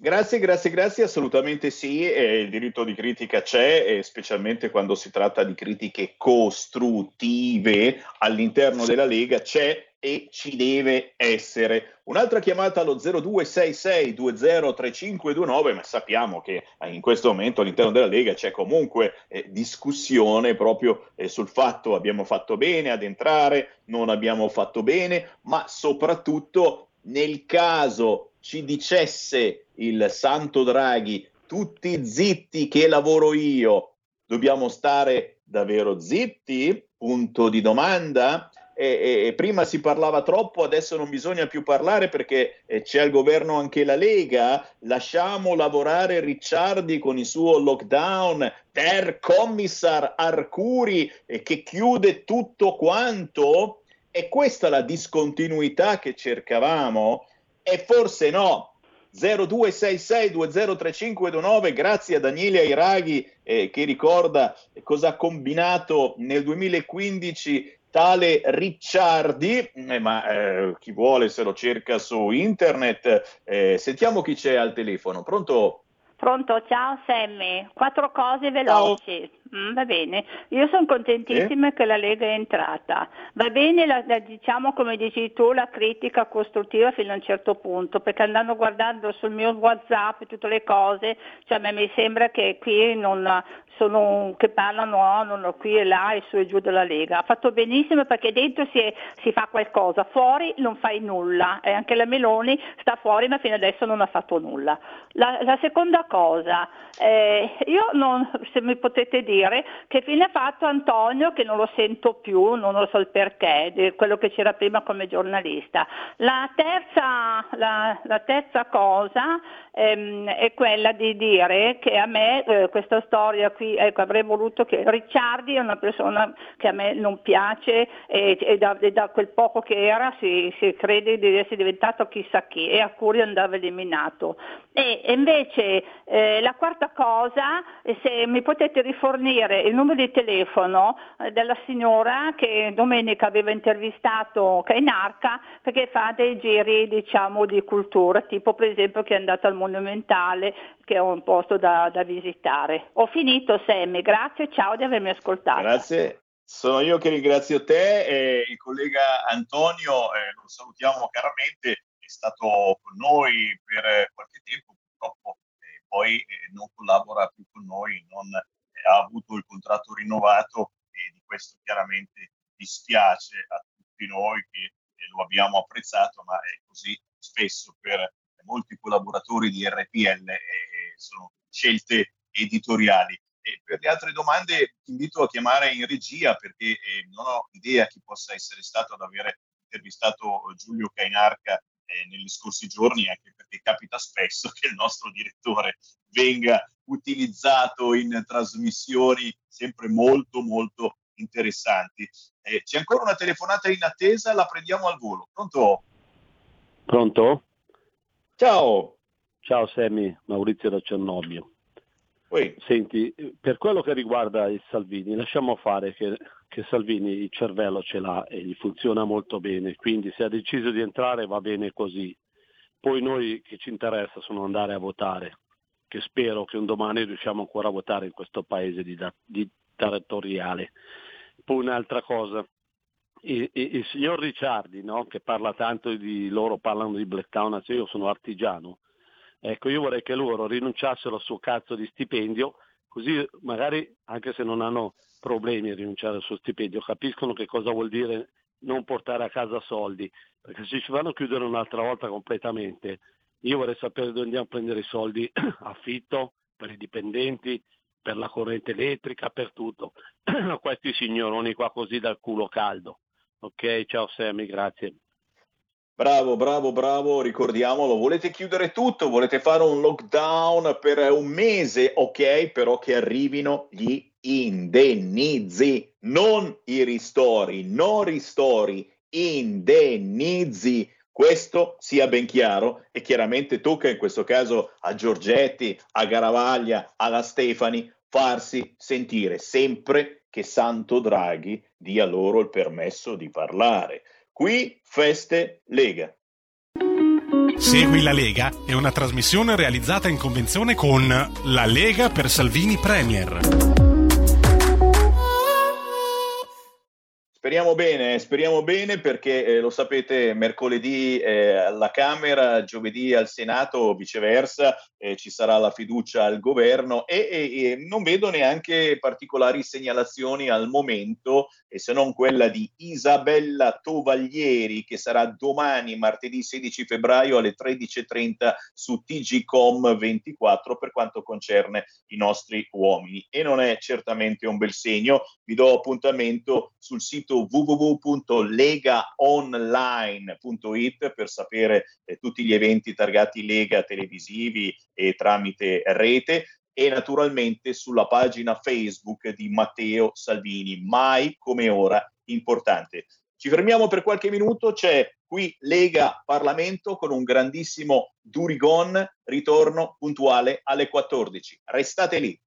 Grazie, grazie, grazie, assolutamente sì, e il diritto di critica c'è, specialmente quando si tratta di critiche costruttive all'interno della Lega c'è e ci deve essere. Un'altra chiamata allo 0266203529, ma sappiamo che in questo momento all'interno della Lega c'è comunque eh, discussione proprio eh, sul fatto abbiamo fatto bene ad entrare, non abbiamo fatto bene, ma soprattutto nel caso ci dicesse il santo Draghi tutti zitti che lavoro io, dobbiamo stare davvero zitti? Punto di domanda. E, e, e, prima si parlava troppo, adesso non bisogna più parlare perché eh, c'è al governo anche la Lega. Lasciamo lavorare Ricciardi con il suo lockdown per commissar Arcuri eh, che chiude tutto quanto. È questa la discontinuità che cercavamo? E forse no, 0266203529, grazie a Daniele Airaghi eh, che ricorda cosa ha combinato nel 2015 tale Ricciardi, eh, ma eh, chi vuole se lo cerca su internet. Eh, sentiamo chi c'è al telefono. Pronto? Pronto, ciao Sammy. Quattro cose veloci. Ciao. Mm, va bene, io sono contentissima eh? che la Lega è entrata. Va bene, la, la, diciamo come dici tu, la critica costruttiva fino a un certo punto, perché andando guardando sul mio WhatsApp tutte le cose, cioè, a me mi sembra che qui non sono, che parlano oh, non, qui e là e su e giù della Lega. Ha fatto benissimo perché dentro si, è, si fa qualcosa, fuori non fai nulla e anche la Meloni sta fuori ma fino adesso non ha fatto nulla. La, la seconda cosa, eh, io non, se mi potete dire, dire che fine ha fatto Antonio, che non lo sento più, non lo so il perché, di quello che c'era prima come giornalista. La terza, la, la terza cosa ehm, è quella di dire che a me eh, questa storia qui, ecco, avrei voluto che Ricciardi è una persona che a me non piace e, e, da, e da, quel poco che era si, si, crede di essere diventato chissà chi e a Curio andava eliminato. E, e invece eh, la quarta cosa, se mi potete rifornire il numero di telefono eh, della signora che domenica aveva intervistato Cainarca perché fa dei giri diciamo di cultura, tipo per esempio che è andata al monumentale che è un posto da, da visitare. Ho finito Sammy, grazie, ciao di avermi ascoltato. Grazie, sono io che ringrazio te e il collega Antonio, eh, lo salutiamo caramente, è stato con noi per qualche tempo, purtroppo poi eh, non collabora più con noi, non ha avuto il contratto rinnovato e di questo chiaramente dispiace a tutti noi che eh, lo abbiamo apprezzato, ma è così spesso per molti collaboratori di RPL e, sono scelte editoriali. E per le altre domande ti invito a chiamare in regia perché eh, non ho idea chi possa essere stato ad aver intervistato Giulio Cainarca eh, negli scorsi giorni, anche perché capita spesso che il nostro direttore venga utilizzato in trasmissioni sempre molto molto interessanti. Eh, c'è ancora una telefonata in attesa, la prendiamo al volo. Pronto? Pronto? Ciao. Ciao Sammy, Maurizio da Cernobbio. Oui. Senti, per quello che riguarda il Salvini, lasciamo fare che, che, Salvini il cervello ce l'ha e gli funziona molto bene, quindi se ha deciso di entrare va bene così. Poi noi che ci interessa sono andare a votare, che spero che un domani riusciamo ancora a votare in questo paese dittatoriale. Poi un'altra cosa, il, il signor Ricciardi, no? che parla tanto di loro, parlano di Blacktown, io sono artigiano, ecco io vorrei che loro rinunciassero al suo cazzo di stipendio, così magari anche se non hanno problemi a rinunciare al suo stipendio, capiscono che cosa vuol dire non portare a casa soldi, perché se ci vanno a chiudere un'altra volta completamente, io vorrei sapere dove andiamo a prendere i soldi, affitto per i dipendenti, per la corrente elettrica, per tutto. Questi signoroni qua così dal culo caldo. Ok, ciao Sammy, grazie. Bravo, bravo, bravo, ricordiamolo, volete chiudere tutto, volete fare un lockdown per un mese, ok, però che arrivino gli indennizi, non i ristori, non ristori, indennizi. Questo sia ben chiaro e chiaramente tocca in questo caso a Giorgetti, a Garavaglia, alla Stefani farsi sentire sempre che Santo Draghi dia loro il permesso di parlare. Qui Feste Lega. Segui la Lega è una trasmissione realizzata in convenzione con La Lega per Salvini Premier. Speriamo bene, speriamo bene perché eh, lo sapete, mercoledì eh, alla Camera, giovedì al Senato, viceversa, eh, ci sarà la fiducia al governo e, e, e, non vedo neanche particolari segnalazioni al momento, se non quella di Isabella Tovaglieri, che sarà domani, martedì 16 febbraio alle 13.30 su TGCOM 24 per quanto concerne i nostri uomini. E non è certamente un bel segno, vi do appuntamento sul sito sito www.legaonline.it per sapere eh, tutti gli eventi targati Lega televisivi e tramite rete e naturalmente sulla pagina Facebook di Matteo Salvini, mai come ora importante. Ci fermiamo per qualche minuto, c'è qui Lega Parlamento con un grandissimo Durigon, ritorno puntuale alle 14. Restate lì.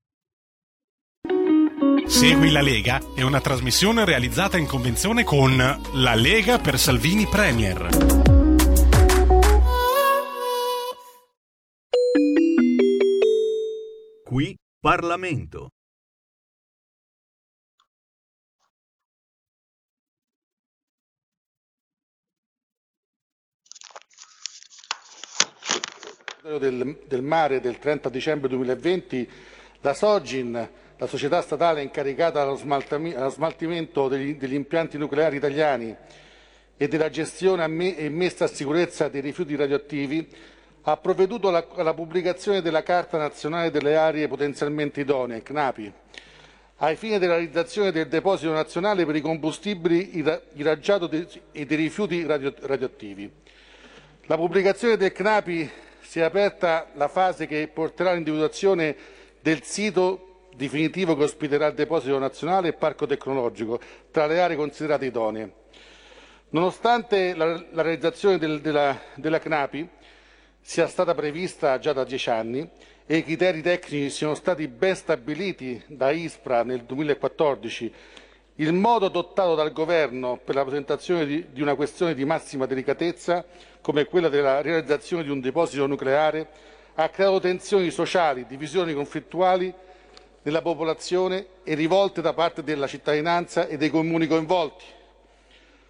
Segui la Lega è una trasmissione realizzata in convenzione con La Lega per Salvini Premier. Qui Parlamento. Del, del mare del 30 dicembre 2020 la Sogin la società statale incaricata allo, smaltimento degli, degli, impianti nucleari italiani e della gestione e messa a sicurezza dei rifiuti radioattivi, ha provveduto alla, alla pubblicazione della Carta nazionale delle aree potenzialmente idonee, CNAPI, ai fini della realizzazione del deposito nazionale per i combustibili irraggiato e dei rifiuti radio, radioattivi. La pubblicazione del CNAPI si è aperta la fase che porterà all'individuazione del sito definitivo che ospiterà il deposito nazionale e il parco tecnologico, tra le aree considerate idonee. Nonostante la, la realizzazione del, della, della CNAPI sia stata prevista già da dieci anni e i criteri tecnici siano stati ben stabiliti da ISPRA nel 2014, il modo adottato dal Governo per la presentazione di, di una questione di massima delicatezza, come quella della realizzazione di un deposito nucleare, ha creato tensioni sociali, divisioni conflittuali della popolazione e rivolte da parte della cittadinanza e dei comuni coinvolti.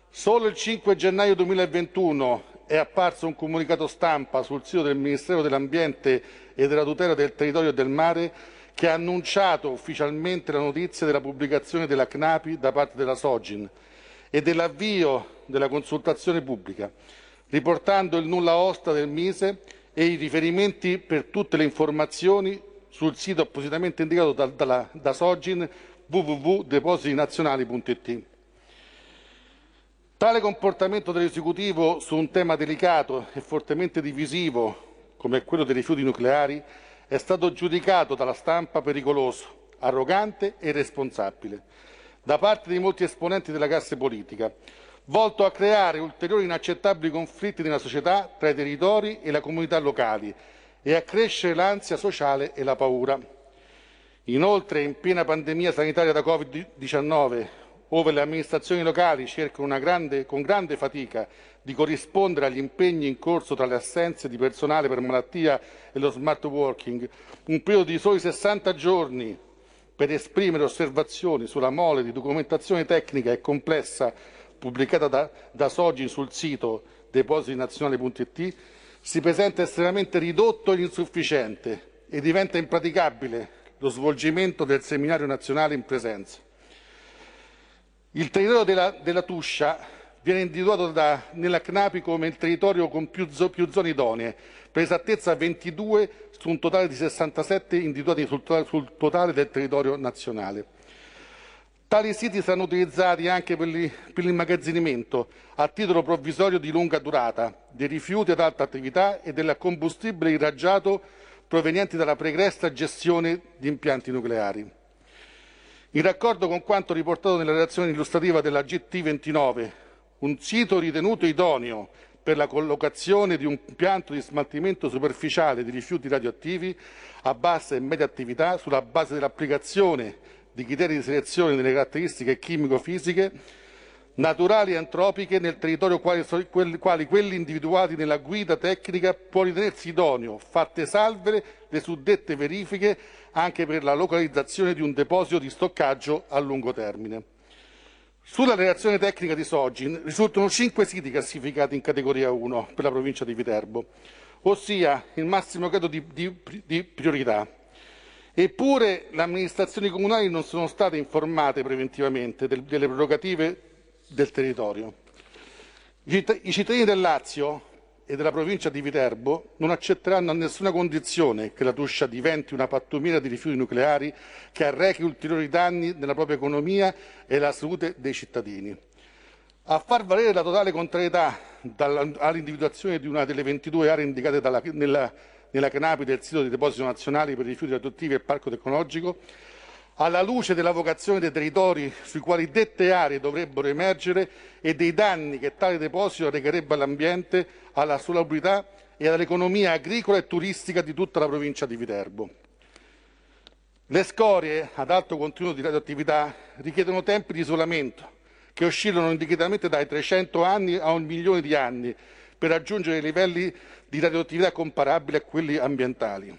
Solo il 5 gennaio 2021 è apparso un comunicato stampa sul sito del Ministero dell'Ambiente e della tutela del territorio e del mare che ha annunciato ufficialmente la notizia della pubblicazione della CNAPI da parte della Sogin e dell'avvio della consultazione pubblica, riportando il nulla osta del Mise e i riferimenti per tutte le informazioni sul sito appositamente indicato da, da, da Sogin www.depositinazionali.it. Tale comportamento dell'esecutivo su un tema delicato e fortemente divisivo come quello dei rifiuti nucleari è stato giudicato dalla stampa pericoloso, arrogante e irresponsabile da parte di molti esponenti della classe politica, volto a creare ulteriori inaccettabili conflitti nella società tra i territori e le comunità locali e a l'ansia sociale e la paura. Inoltre, in piena pandemia sanitaria da Covid-19, ove le amministrazioni locali cercano grande, con grande fatica di corrispondere agli impegni in corso tra le assenze di personale per malattia e lo smart working, un periodo di soli 60 giorni per esprimere osservazioni sulla mole di documentazione tecnica e complessa pubblicata da, da Sogin sul sito depositinazionale.it, si presenta estremamente ridotto e insufficiente e diventa impraticabile lo svolgimento del seminario nazionale in presenza. Il territorio della, della Tuscia viene individuato da, nella CNAPI come il territorio con più, più zone idonee, per esattezza 22 su un totale di 67 individuati sul, sul totale del territorio nazionale. Tali siti saranno utilizzati anche per l'immagazzinamento a titolo provvisorio di lunga durata dei rifiuti ad alta attività e del combustibile irraggiato provenienti dalla pregressa gestione di impianti nucleari. In raccordo con quanto riportato nella relazione illustrativa della GT29, un sito ritenuto idoneo per la collocazione di un impianto di smaltimento superficiale di rifiuti radioattivi a bassa e media attività sulla base dell'applicazione di criteri di selezione delle caratteristiche chimico-fisiche naturali e antropiche nel territorio quali, quali quelli individuati nella guida tecnica può ritenersi idoneo, fatte salve le suddette verifiche anche per la localizzazione di un deposito di stoccaggio a lungo termine. Sulla relazione tecnica di Sogin risultano cinque siti classificati in categoria 1 per la provincia di Viterbo, ossia il massimo grado di, di, di priorità. Eppure le amministrazioni comunali non sono state informate preventivamente del, delle prerogative del territorio. I cittadini del Lazio e della provincia di Viterbo non accetteranno a nessuna condizione che la Tuscia diventi una pattumiera di rifiuti nucleari che arrechi ulteriori danni nella propria economia e alla salute dei cittadini. A far valere la totale contrarietà all'individuazione di una delle 22 aree indicate dalla, nella, nella CNAPI del sito di deposito nazionale per i rifiuti radioattivi e parco tecnologico, alla luce della vocazione dei territori sui quali dette aree dovrebbero emergere e dei danni che tale deposito recherebbe all'ambiente, alla salubrità e all'economia agricola e turistica di tutta la provincia di Viterbo. Le scorie ad alto contenuto di radioattività richiedono tempi di isolamento che oscillano indicatamente dai 300 anni a un milione di anni per raggiungere livelli di radioattività comparabili a quelli ambientali.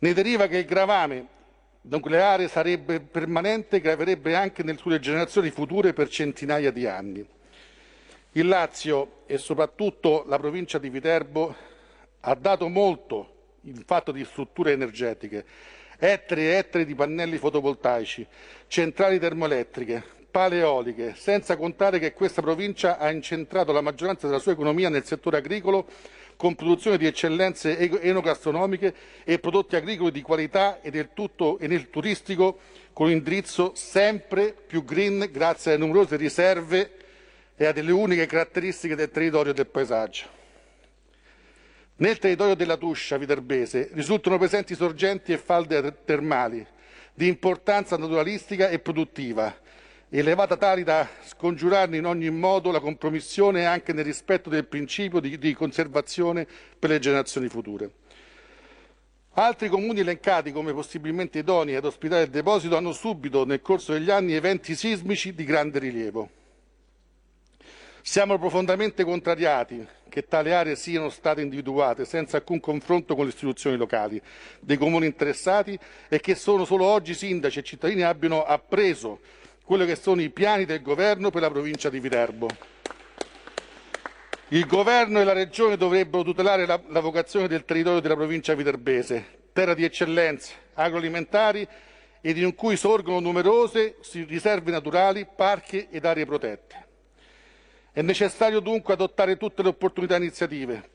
Ne deriva che il gravame nucleare sarebbe permanente e graverebbe anche sulle generazioni future per centinaia di anni. Il Lazio e soprattutto la provincia di Viterbo ha dato molto in fatto di strutture energetiche, ettari e ettari di pannelli fotovoltaici, centrali termoelettriche, pale eoliche, senza contare che questa provincia ha incentrato la maggioranza della sua economia nel settore agricolo con produzione di eccellenze enogastronomiche e prodotti agricoli di qualità e, del tutto, e nel turistico con indirizzo sempre più green grazie alle numerose riserve e a delle uniche caratteristiche del territorio e del paesaggio. Nel territorio della Tuscia viterbese risultano presenti sorgenti e falde termali di importanza naturalistica e produttiva, elevata tali da scongiurarne in ogni modo la compromissione anche nel rispetto del principio di, di conservazione per le generazioni future. Altri comuni elencati come possibilmente idonei ad ospitare il deposito hanno subito nel corso degli anni eventi sismici di grande rilievo. Siamo profondamente contrariati che tali aree siano state individuate senza alcun confronto con le istituzioni locali dei comuni interessati e che solo oggi sindaci e cittadini abbiano appreso quelli che sono i piani del governo per la provincia di Viterbo. Il governo e la regione dovrebbero tutelare la, la vocazione del territorio della provincia viterbese, terra di eccellenze agroalimentari ed in cui sorgono numerose riserve naturali, parchi ed aree protette. È necessario dunque adottare tutte le opportunità iniziative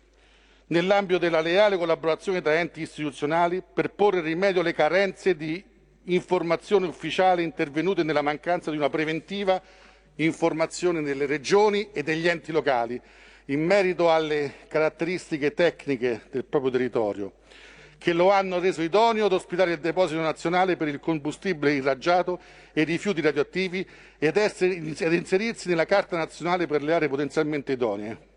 nell'ambito della leale collaborazione tra enti istituzionali per porre rimedio alle carenze di informazioni ufficiali intervenute nella mancanza di una preventiva informazione nelle regioni e degli enti locali in merito alle caratteristiche tecniche del proprio territorio, che lo hanno reso idoneo ad ospitare il deposito nazionale per il combustibile irraggiato e i rifiuti radioattivi ed, essere, ed inserirsi nella Carta nazionale per le aree potenzialmente idonee.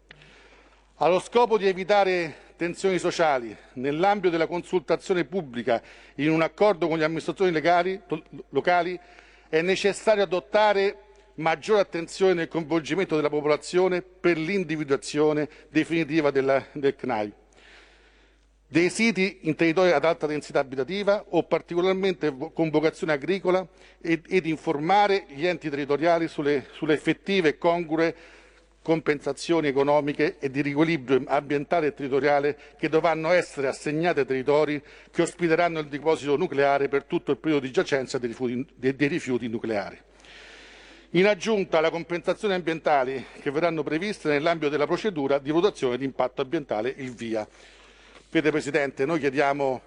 Allo scopo di evitare tensioni sociali nell'ambito della consultazione pubblica in un accordo con le amministrazioni legali, locali è necessario adottare maggiore attenzione nel coinvolgimento della popolazione per l'individuazione definitiva della, del CNAI dei siti in territori ad alta densità abitativa o particolarmente con vocazione agricola ed, ed informare gli enti territoriali sulle, sulle effettive e congrue compensazioni economiche e di riequilibrio ambientale e territoriale che dovranno essere assegnate ai territori che ospiteranno il deposito nucleare per tutto il periodo di giacenza dei rifiuti, dei rifiuti nucleari. In aggiunta alle compensazioni ambientali che verranno previste nell'ambito della procedura di valutazione di impatto ambientale, il VIA. Vede Presidente, noi chiediamo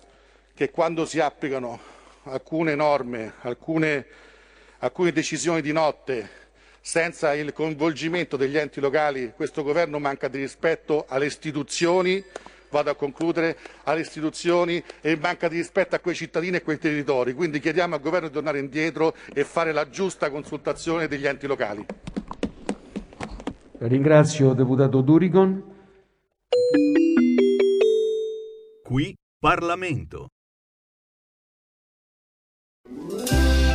che quando si applicano alcune norme, alcune, alcune decisioni di notte senza il coinvolgimento degli enti locali questo governo manca di rispetto alle istituzioni, vado a concludere, alle istituzioni e manca di rispetto a quei cittadini e quei territori. Quindi chiediamo al governo di tornare indietro e fare la giusta consultazione degli enti locali. Ringrazio deputato Durigon. Qui Parlamento.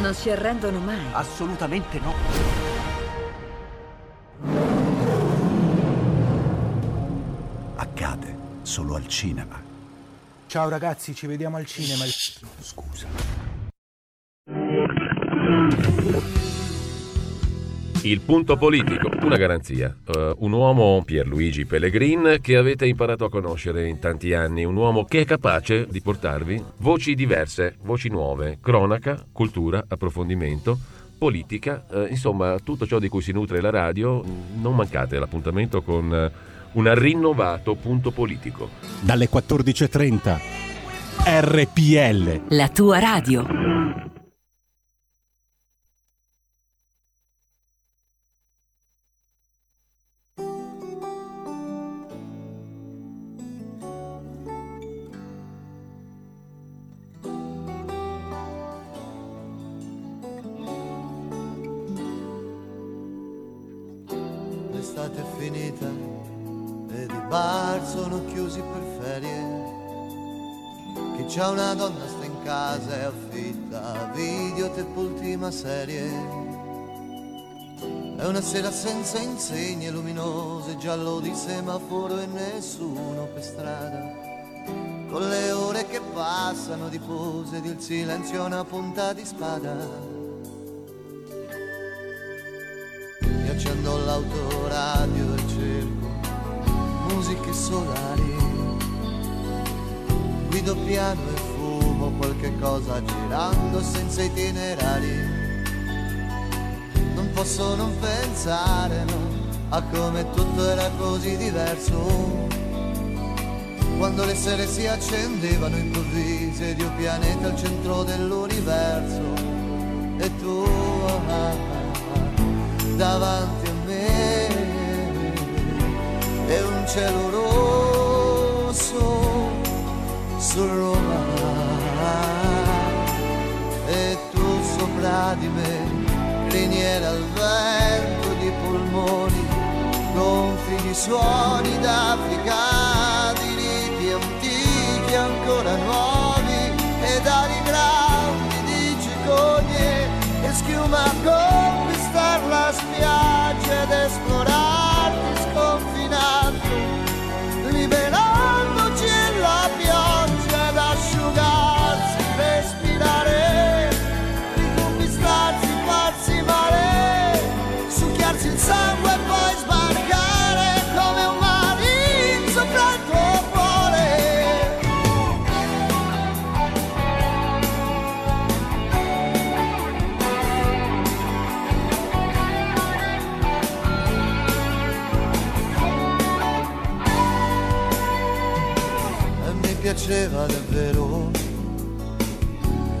Non si arrendono mai. Assolutamente no. Accade solo al cinema. Ciao ragazzi, ci vediamo al cinema. Scusa. Il punto politico, una garanzia. Uh, un uomo, Pierluigi Pellegrin, che avete imparato a conoscere in tanti anni. Un uomo che è capace di portarvi voci diverse, voci nuove, cronaca, cultura, approfondimento, politica, uh, insomma tutto ciò di cui si nutre la radio. Non mancate l'appuntamento con uh, un rinnovato punto politico. Dalle 14.30. RPL. La tua radio. Finita ed i bar sono chiusi per ferie. Chi c'ha una donna sta in casa e affitta video tape ultima serie. È una sera senza insegne luminose, giallo di semaforo e nessuno per strada. Con le ore che passano di pose ed il silenzio è una punta di spada. Accendo l'autoradio e cerco musiche solari. Guido piano e fumo qualche cosa girando senza itinerari. Non posso non pensare no, a come tutto era così diverso. Quando le sere si accendevano improvvise di un pianeta al centro dell'universo. E tu ah, ah, davanti a me. E un cielo rosso su Roma. E tu sopra di me criniera al vento di polmoni gonfi di suoni d'Africa piaceva davvero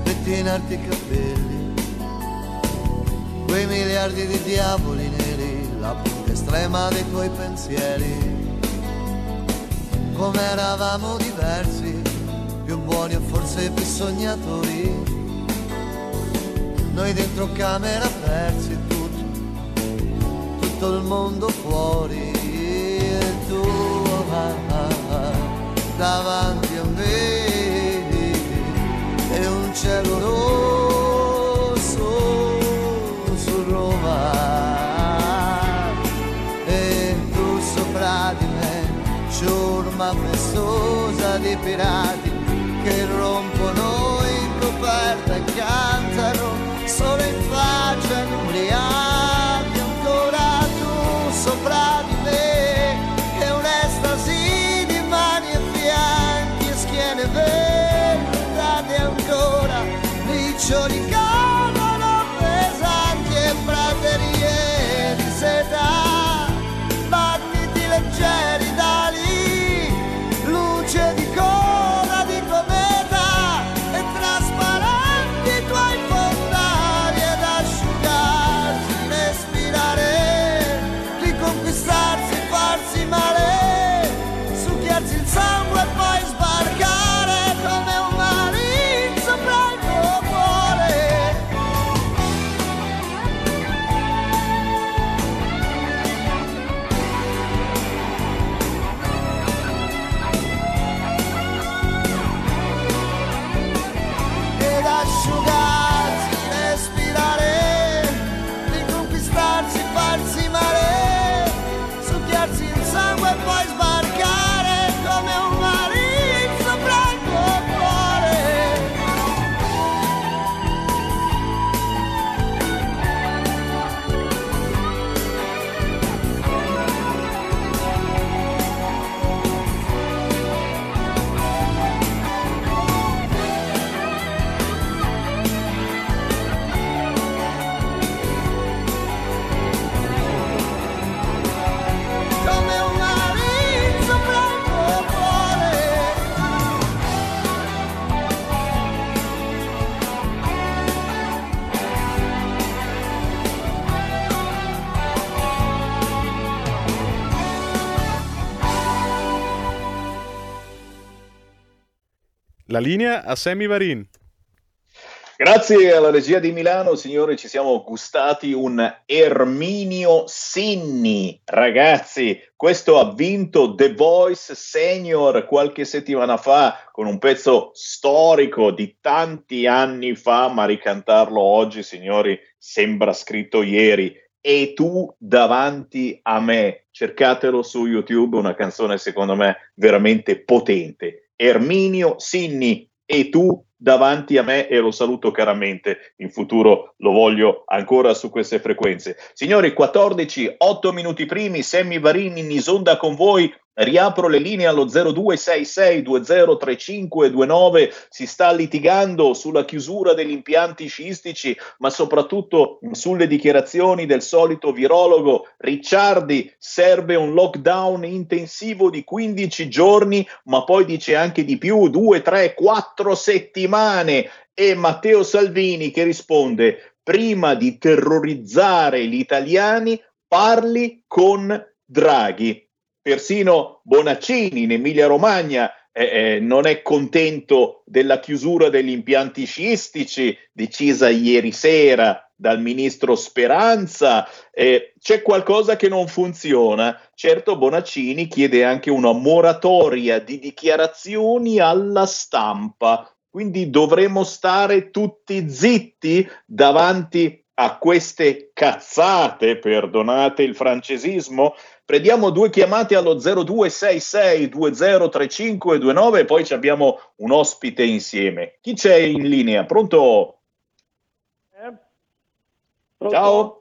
pettinarti i capelli. Quei miliardi di diavoli neri la punta estrema dei tuoi pensieri. Come eravamo diversi più buoni o forse più sognatori. Noi dentro camera persi tutto tutto il mondo fuori davanti a me e un cielo rosso su Roma e tu sopra di me ciurma festosa di pirati che rompono in coperta e riccioli La linea a Sammy Varin. Grazie alla regia di Milano, signori, ci siamo gustati un Erminio Sinni. Ragazzi, questo ha vinto The Voice Senior qualche settimana fa con un pezzo storico di tanti anni fa, ma ricantarlo oggi, signori, sembra scritto ieri. E tu davanti a me, cercatelo su YouTube, una canzone secondo me veramente potente. Erminio Sinni, e tu davanti a me e lo saluto caramente. In futuro lo voglio ancora su queste frequenze. Signori, 14, 8 minuti primi, Sammy Varini in isonda con voi. Riapro le linee allo 0266203529. Si sta litigando sulla chiusura degli impianti sciistici, ma soprattutto sulle dichiarazioni del solito virologo Ricciardi. Serve un lockdown intensivo di 15 giorni, ma poi dice anche di più, 2, 3, 4 settimane. E Matteo Salvini che risponde: prima di terrorizzare gli italiani, parli con Draghi. Persino Bonaccini in Emilia Romagna eh, eh, non è contento della chiusura degli impianti sciistici decisa ieri sera dal ministro Speranza. Eh, c'è qualcosa che non funziona. Certo, Bonaccini chiede anche una moratoria di dichiarazioni alla stampa. Quindi dovremo stare tutti zitti davanti a queste cazzate, perdonate il francesismo. Prendiamo due chiamate allo 0266203529 e poi ci abbiamo un ospite insieme. Chi c'è in linea? Pronto? Pronto? Ciao.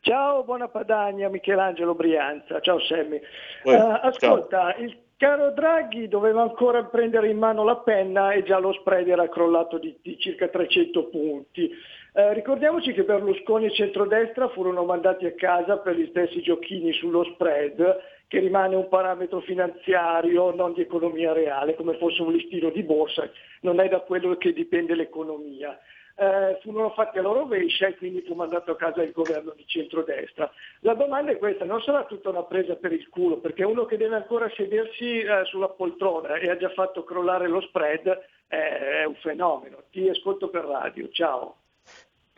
Ciao, buona Padagna, Michelangelo Brianza. Ciao. Uè, Eh, ascolta, il caro Draghi doveva ancora prendere in mano la penna e già lo spread era crollato di, di circa 300 punti. Eh, ricordiamoci che Berlusconi e centrodestra furono mandati a casa per gli stessi giochini sullo spread, che rimane un parametro finanziario, non di economia reale, come fosse un listino di borsa, non è da quello che dipende l'economia eh, furono fatti alla rovescia e quindi fu mandato a casa il governo di centrodestra. La domanda è questa, non sarà tutta una presa per il culo, perché uno che deve ancora sedersi eh, sulla poltrona e ha già fatto crollare lo spread eh, è un fenomeno. Ti ascolto per radio, ciao.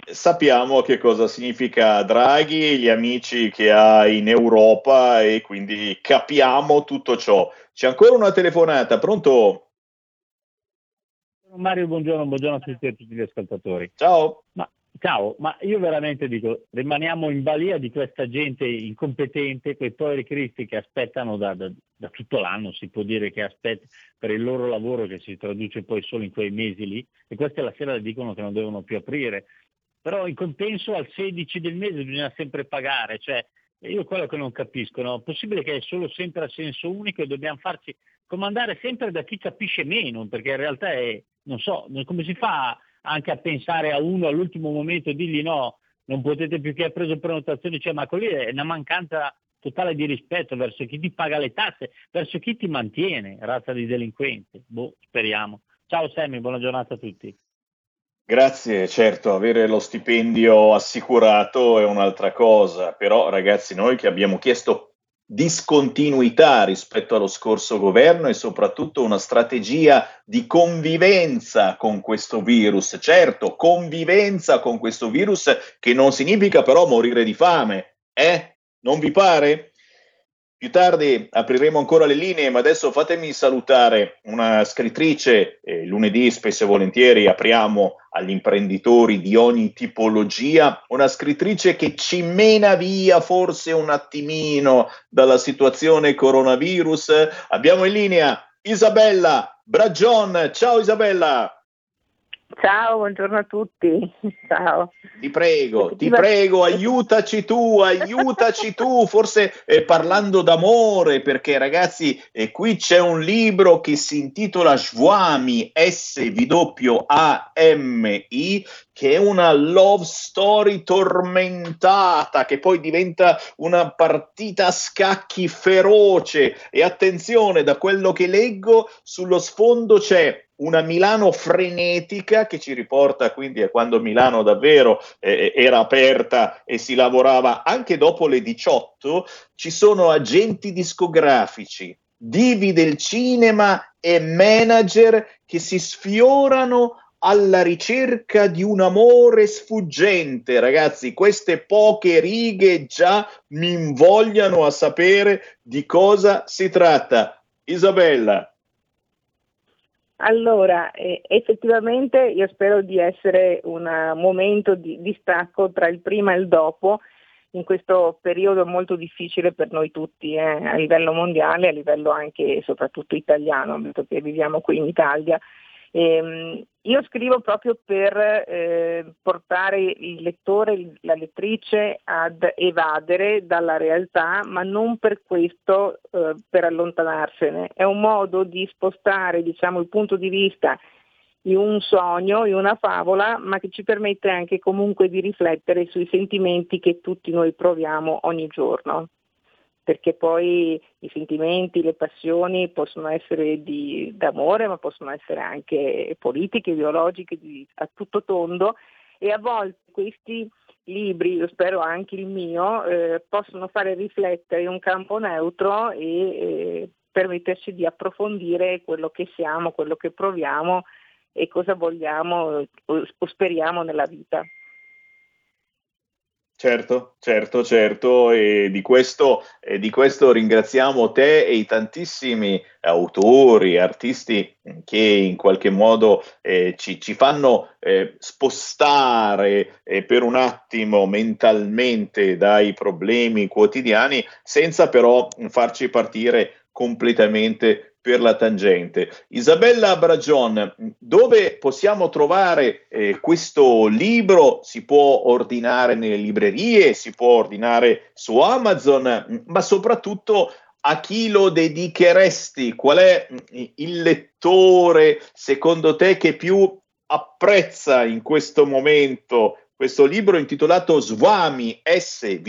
Sappiamo che cosa significa Draghi, gli amici che ha in Europa e quindi capiamo tutto ciò. C'è ancora una telefonata, pronto? Mario, buongiorno, buongiorno a tutti e a tutti gli ascoltatori. Ciao. Ma, ciao, ma io veramente dico, rimaniamo in balia di questa gente incompetente, quei poveri cristi che aspettano da, da, da tutto l'anno, si può dire che aspettano per il loro lavoro che si traduce poi solo in quei mesi lì, e queste la sera dicono che non devono più aprire. Però in compenso al 16 del mese bisogna sempre pagare, cioè io quello che non capisco, no? Possibile che è solo sempre a senso unico e dobbiamo farci comandare sempre da chi capisce meno, perché in realtà è, non so, come si fa anche a pensare a uno all'ultimo momento e dirgli no, non potete più che ha preso prenotazioni, cioè, ma quelli è una mancanza totale di rispetto verso chi ti paga le tasse, verso chi ti mantiene, razza di delinquenti. Boh, speriamo. Ciao Sammy, buona giornata a tutti. Grazie, certo, avere lo stipendio assicurato è un'altra cosa, però ragazzi, noi che abbiamo chiesto discontinuità rispetto allo scorso governo e soprattutto una strategia di convivenza con questo virus. Certo, convivenza con questo virus che non significa però morire di fame, eh? Non vi pare? Più tardi apriremo ancora le linee, ma adesso fatemi salutare una scrittrice. Eh, lunedì spesso e volentieri apriamo agli imprenditori di ogni tipologia, una scrittrice che ci mena via forse un attimino dalla situazione coronavirus. Abbiamo in linea Isabella Bragion. Ciao Isabella. Ciao, buongiorno a tutti. Ciao. Ti prego, ti prego, aiutaci tu, aiutaci tu, forse eh, parlando d'amore, perché ragazzi, eh, qui c'è un libro che si intitola Svami, S-W-A-M-I, che è una love story tormentata, che poi diventa una partita a scacchi feroce. E attenzione, da quello che leggo, sullo sfondo c'è una Milano frenetica che ci riporta quindi a quando Milano davvero eh, era aperta e si lavorava anche dopo le 18, ci sono agenti discografici, divi del cinema e manager che si sfiorano alla ricerca di un amore sfuggente. Ragazzi, queste poche righe già mi invogliano a sapere di cosa si tratta. Isabella, allora, eh, effettivamente io spero di essere un momento di distacco tra il prima e il dopo in questo periodo molto difficile per noi tutti, eh, a livello mondiale, a livello anche e soprattutto italiano, visto che viviamo qui in Italia. Eh, io scrivo proprio per eh, portare il lettore, la lettrice ad evadere dalla realtà, ma non per questo eh, per allontanarsene. È un modo di spostare diciamo, il punto di vista in un sogno, in una favola, ma che ci permette anche comunque di riflettere sui sentimenti che tutti noi proviamo ogni giorno perché poi i sentimenti, le passioni possono essere di, d'amore, ma possono essere anche politiche, ideologiche, di, a tutto tondo e a volte questi libri, io spero anche il mio, eh, possono fare riflettere un campo neutro e eh, permetterci di approfondire quello che siamo, quello che proviamo e cosa vogliamo o speriamo nella vita. Certo, certo, certo, e di questo, e di questo ringraziamo te e i tantissimi autori, artisti che in qualche modo eh, ci, ci, fanno eh, spostare eh, per un attimo mentalmente dai problemi quotidiani senza però farci partire completamente per la tangente. Isabella Bragion, dove possiamo trovare eh, questo libro? Si può ordinare nelle librerie, si può ordinare su Amazon, ma soprattutto a chi lo dedicheresti? Qual è il lettore, secondo te, che più apprezza in questo momento questo libro intitolato Swami S-W-A-M-I?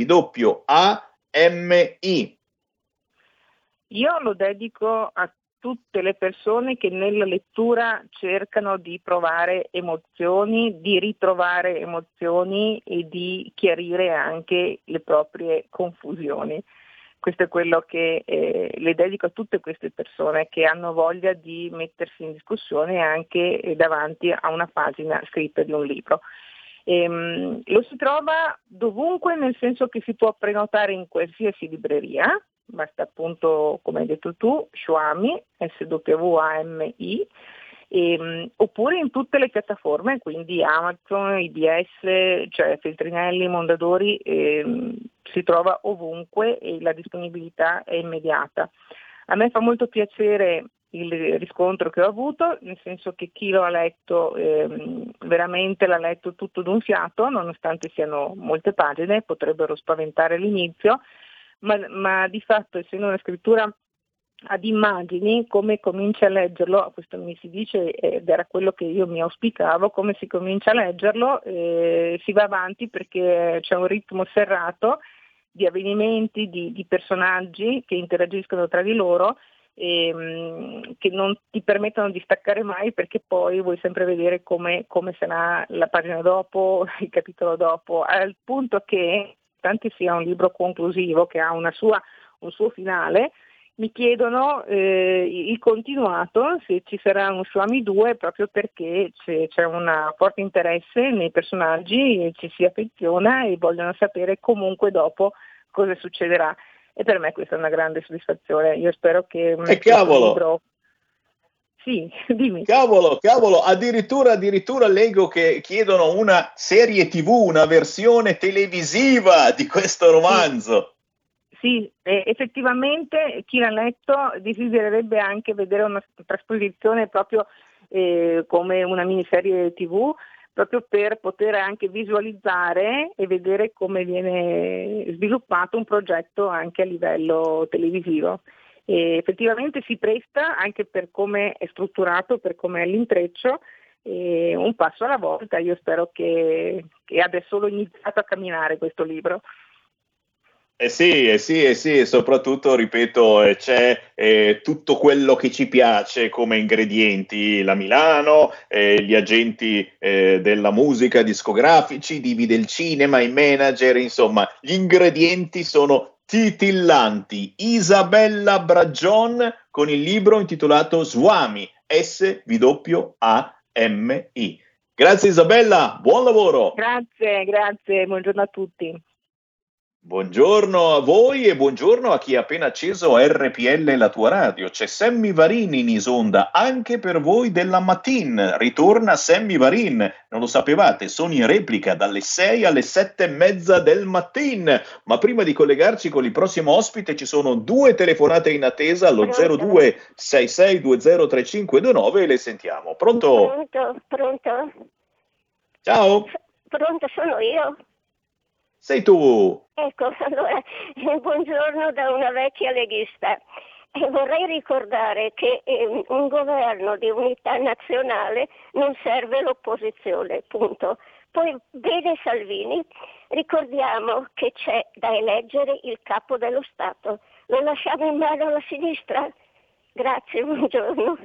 Io lo dedico a tutte le persone che nella lettura cercano di provare emozioni, di ritrovare emozioni e di chiarire anche le proprie confusioni. Questo è quello che eh, le dedico a tutte queste persone che hanno voglia di mettersi in discussione anche eh, davanti a una pagina scritta di un libro. Ehm, lo si trova dovunque, nel senso che si può prenotare in qualsiasi libreria, basta appunto, come hai detto tu, Swami, S-W-A-M-I, E, ehm, oppure in tutte le piattaforme, quindi Amazon, IBS, cioè Feltrinelli, Mondadori, eh, si trova ovunque e la disponibilità è immediata. A me fa molto piacere il riscontro che ho avuto, nel senso che chi lo ha letto eh, veramente l'ha letto tutto d'un fiato, nonostante siano molte pagine, potrebbero spaventare l'inizio, ma, ma di fatto essendo una scrittura ad immagini, come comincia a leggerlo, questo mi si dice ed era quello che io mi auspicavo, come si comincia a leggerlo, eh, si va avanti perché c'è un ritmo serrato di avvenimenti, di, di personaggi che interagiscono tra di loro ehm, che non ti permettono di staccare mai perché poi vuoi sempre vedere come, come sarà la pagina dopo, il capitolo dopo, al punto che, tanto sia un libro conclusivo che ha sua, un suo finale, mi chiedono eh, il continuato, se ci sarà un Swami 2, proprio perché c'è, c'è un forte interesse nei personaggi, ci si affeziona e vogliono sapere comunque dopo cosa succederà e per me questa è una grande soddisfazione. Io spero che... E cavolo! Libro... Sì, dimmi. Cavolo, cavolo, addirittura, addirittura leggo che chiedono una serie tv, una versione televisiva di questo romanzo. Sì, sì effettivamente chi l'ha letto desidererebbe anche vedere una trasposizione proprio eh, come una miniserie tv proprio per poter anche visualizzare e vedere come viene sviluppato un progetto anche a livello televisivo. E effettivamente si presta anche per come è strutturato, per come è l'intreccio, un passo alla volta. Io spero che, che abbia solo iniziato a camminare questo libro. Eh sì, eh sì, eh sì, soprattutto, ripeto, eh, c'è eh, tutto quello che ci piace come ingredienti, la Milano, eh, gli agenti eh, della musica, discografici, divi del cinema, i manager, insomma, gli ingredienti sono titillanti. Isabella Bragion con il libro intitolato Swami, S-W-A-M-I. Grazie Isabella, buon lavoro. Grazie, grazie, buongiorno a tutti. Buongiorno a voi e buongiorno a chi ha appena acceso RPL la tua radio. C'è Sammy Varin in isonda anche per voi della mattina. Ritorna Sammy Varin, non lo sapevate, sono in replica dalle 6 alle 7 e mezza del mattino. Ma prima di collegarci con il prossimo ospite ci sono due telefonate in attesa allo 0266203529 e le sentiamo. Pronto? Pronto, pronto. Ciao. Pronto, sono io. Sei tu. Ecco, allora, eh, buongiorno da una vecchia leghista. E vorrei ricordare che eh, un governo di unità nazionale non serve l'opposizione, punto. Poi vede Salvini, ricordiamo che c'è da eleggere il capo dello Stato. Lo lasciamo in mano alla sinistra? Grazie, buongiorno.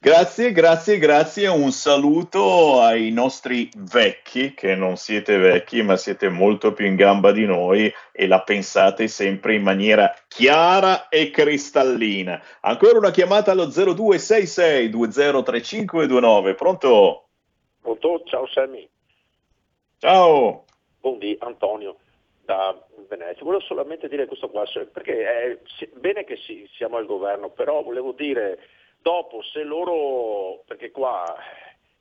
Grazie, grazie, grazie. Un saluto ai nostri vecchi, che non siete vecchi, ma siete molto più in gamba di noi e la pensate sempre in maniera chiara e cristallina. Ancora una chiamata allo 0266 203529. Pronto? Pronto? Ciao Sammy. Ciao. Buondì, Antonio da Venezia. Volevo solamente dire questo qua, perché è bene che sì, siamo al governo, però volevo dire Dopo, se loro, perché qua,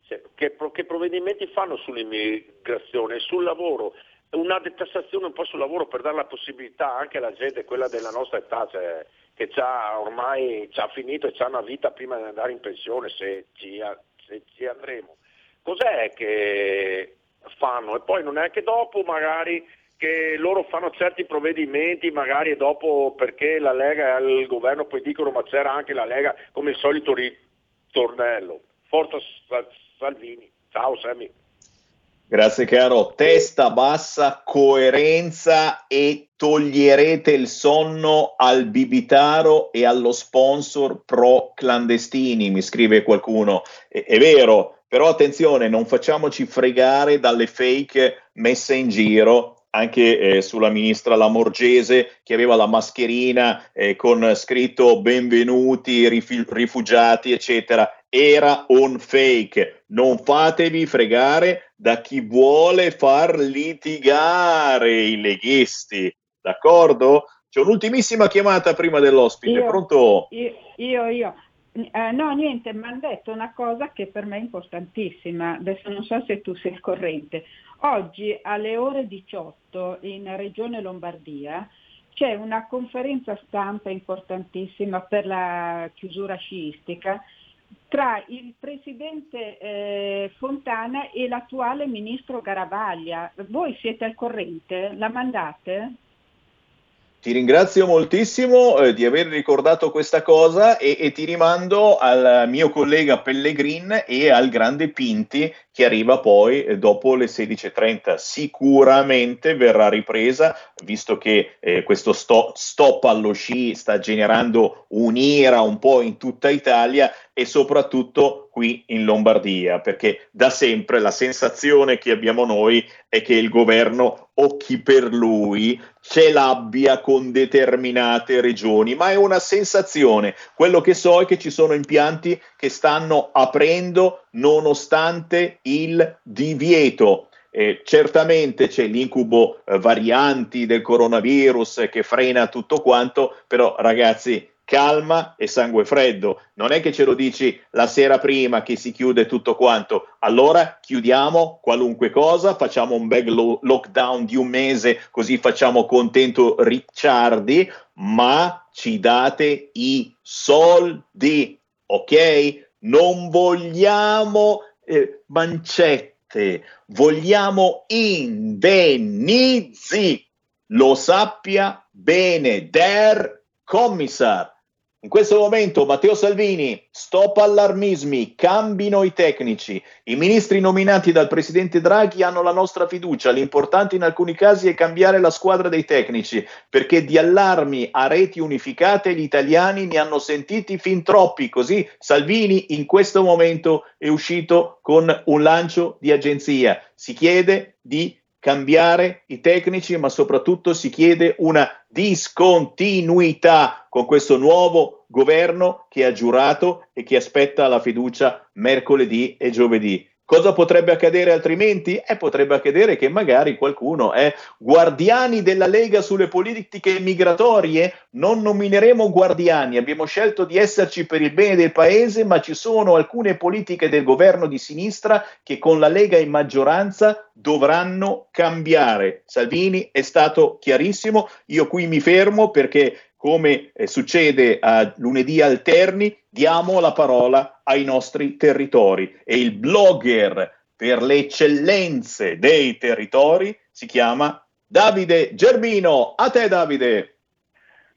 se, che, che provvedimenti fanno sull'immigrazione, sul lavoro? Una detassazione un po' sul lavoro per dare la possibilità anche alla gente, quella della nostra età, cioè, che già ormai ha finito e ha una vita prima di andare in pensione, se ci, se ci andremo. Cos'è che fanno? E poi non è che dopo magari che loro fanno certi provvedimenti magari dopo perché la Lega e il governo poi dicono ma c'era anche la Lega come il solito ritornello. Forza Salvini. Ciao Sammy. Grazie caro, testa bassa, coerenza e toglierete il sonno al bibitaro e allo sponsor pro clandestini, mi scrive qualcuno. È, è vero, però attenzione, non facciamoci fregare dalle fake messe in giro anche eh, sulla ministra Lamorgese che aveva la mascherina eh, con scritto benvenuti rifi- rifugiati eccetera era un fake non fatevi fregare da chi vuole far litigare i leghisti d'accordo? C'è un'ultimissima chiamata prima dell'ospite io, pronto? Io, io, io. Eh, no, niente, mi hanno detto una cosa che per me è importantissima, adesso non so se tu sei al corrente. Oggi alle ore 18 in Regione Lombardia c'è una conferenza stampa importantissima per la chiusura sciistica tra il presidente eh, Fontana e l'attuale ministro Garavaglia. Voi siete al corrente? La mandate? Ti ringrazio moltissimo eh, di aver ricordato questa cosa e, e, ti rimando al mio collega Pellegrin e al grande Pinti che arriva poi eh, dopo le 16.30. Sicuramente verrà ripresa, visto che eh, questo sto- stop allo sci sta generando un'ira un po' in tutta Italia e soprattutto qui in Lombardia, perché da sempre la sensazione che abbiamo noi è che il governo o chi per lui ce l'abbia con determinate regioni, ma è una sensazione. Quello che so è che ci sono impianti che stanno aprendo nonostante il divieto. Eh, certamente c'è l'incubo eh, varianti del coronavirus che frena tutto quanto, però ragazzi calma e sangue freddo. Non è che ce lo dici la sera prima che si chiude tutto quanto. Allora chiudiamo qualunque cosa, facciamo un big lo- lockdown di un mese, così facciamo contento Ricciardi, ma ci date i soldi, ok? Non vogliamo eh, mancette, vogliamo indennizi. Lo sappia bene der Commissar. In questo momento Matteo Salvini, stop allarmismi, cambino i tecnici. I ministri nominati dal presidente Draghi hanno la nostra fiducia. L'importante in alcuni casi è cambiare la squadra dei tecnici, perché di allarmi a reti unificate gli italiani ne hanno sentiti fin troppi. Così Salvini in questo momento è uscito con un lancio di agenzia. Si chiede di cambiare i tecnici, ma soprattutto si chiede una discontinuità con questo nuovo governo che ha giurato e che aspetta la fiducia mercoledì e giovedì. Cosa potrebbe accadere altrimenti? Eh, potrebbe accadere che magari qualcuno è guardiani della Lega sulle politiche migratorie. Non nomineremo guardiani, abbiamo scelto di esserci per il bene del paese, ma ci sono alcune politiche del governo di sinistra che con la Lega in maggioranza dovranno cambiare. Salvini è stato chiarissimo, io qui mi fermo perché come eh, succede a lunedì alterni, diamo la parola ai nostri territori e il blogger per le eccellenze dei territori si chiama Davide Germino. A te Davide.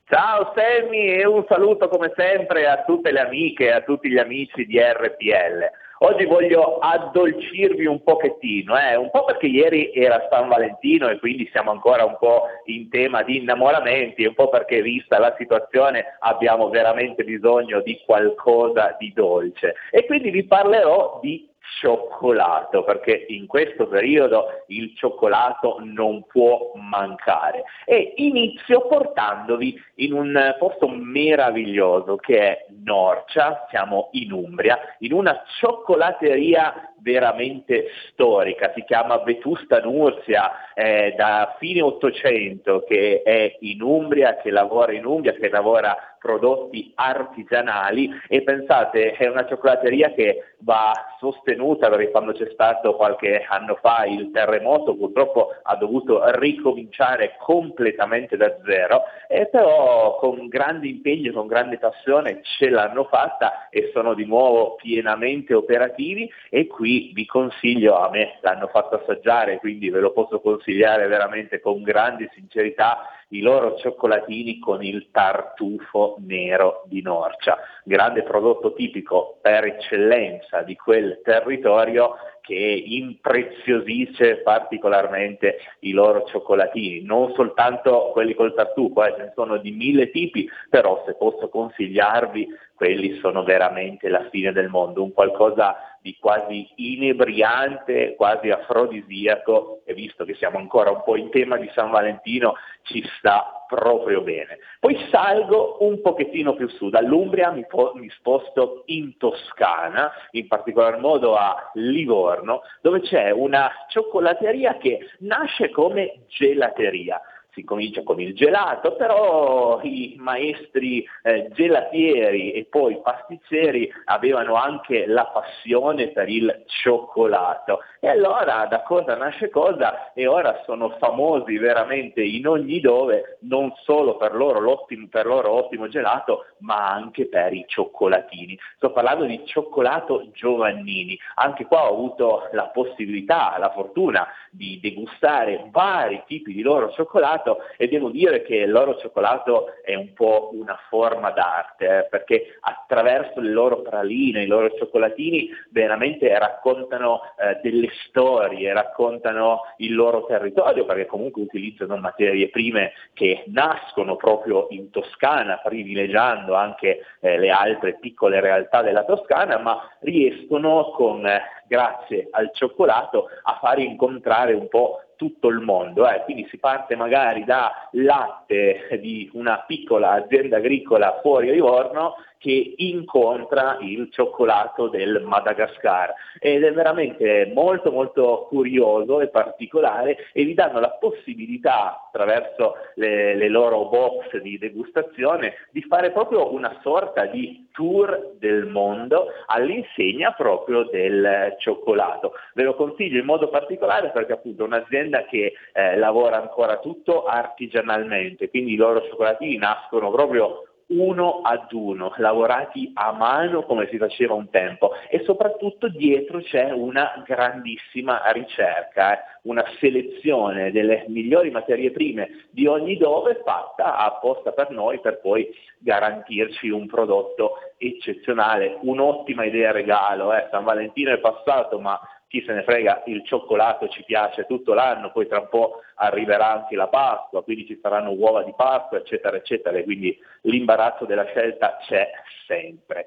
Ciao Sammy e un saluto come sempre a tutte le amiche e a tutti gli amici di RPL. Oggi voglio addolcirvi un pochettino, eh? un po' perché ieri era San Valentino e quindi siamo ancora un po' in tema di innamoramenti, un po' perché vista la situazione abbiamo veramente bisogno di qualcosa di dolce. E quindi vi parlerò di cioccolato, perché in questo periodo il cioccolato non può mancare. E inizio portandovi in un posto meraviglioso che è Norcia, siamo in Umbria, in una cioccolateria veramente storica, si chiama Vetusta Nursia, è da fine Ottocento che è in Umbria, che lavora in Umbria, che lavora prodotti artigianali. E pensate è una cioccolateria che va sostenuta perché quando c'è stato qualche anno fa il terremoto purtroppo ha dovuto ricominciare completamente da zero. E però con grande impegno, con grande passione ce l'hanno fatta e sono di nuovo pienamente operativi. E qui vi consiglio, a me l'hanno fatto assaggiare quindi ve lo posso consigliare veramente con grande sincerità i loro cioccolatini con il tartufo nero di Norcia, grande prodotto tipico per eccellenza di quel territorio che impreziosisce particolarmente i loro cioccolatini, non soltanto quelli col tartufo, eh, ce ne sono di mille tipi, però se posso consigliarvi, quelli sono veramente la fine del mondo, un qualcosa di quasi inebriante, quasi afrodisiaco e visto che siamo ancora un po' in tema di San Valentino ci sta proprio bene. Poi salgo un pochettino più su, dall'Umbria mi, po- mi sposto in Toscana, in particolar modo a Livorno, dove c'è una cioccolateria che nasce come gelateria si comincia con il gelato, però i maestri eh, gelatieri e poi pasticceri avevano anche la passione per il cioccolato. E allora da cosa nasce cosa e ora sono famosi veramente in ogni dove, non solo per loro, per loro ottimo gelato, ma anche per i cioccolatini. Sto parlando di cioccolato Giovannini. Anche qua ho avuto la possibilità, la fortuna di degustare vari tipi di loro cioccolato e devo dire che loro cioccolato è un po' una forma d'arte, eh, perché attraverso le loro praline, i loro cioccolatini veramente raccontano eh, delle storie, raccontano il loro territorio, perché comunque utilizzano materie prime che nascono proprio in Toscana, privilegiando anche eh, le altre piccole realtà della Toscana, ma riescono con, eh, grazie al cioccolato, a far incontrare un po' tutto il mondo. Eh. Quindi si parte magari da latte di una piccola azienda agricola fuori Livorno che incontra il cioccolato del Madagascar ed è veramente molto molto curioso e particolare e vi danno la possibilità attraverso le, le loro box di degustazione di fare proprio una sorta di tour del mondo all'insegna proprio del cioccolato. Ve lo consiglio in modo particolare perché appunto è un'azienda che eh, lavora ancora tutto artigianalmente, quindi i loro cioccolatini nascono proprio uno ad uno, lavorati a mano come si faceva un tempo e soprattutto dietro c'è una grandissima ricerca, eh? una selezione delle migliori materie prime di ogni dove fatta apposta per noi per poi garantirci un prodotto eccezionale, un'ottima idea regalo, eh? San Valentino è passato ma chi se ne frega, il cioccolato ci piace tutto l'anno, poi tra un po' arriverà anche la Pasqua, quindi ci saranno uova di Pasqua, eccetera, eccetera, e quindi l'imbarazzo della scelta c'è sempre.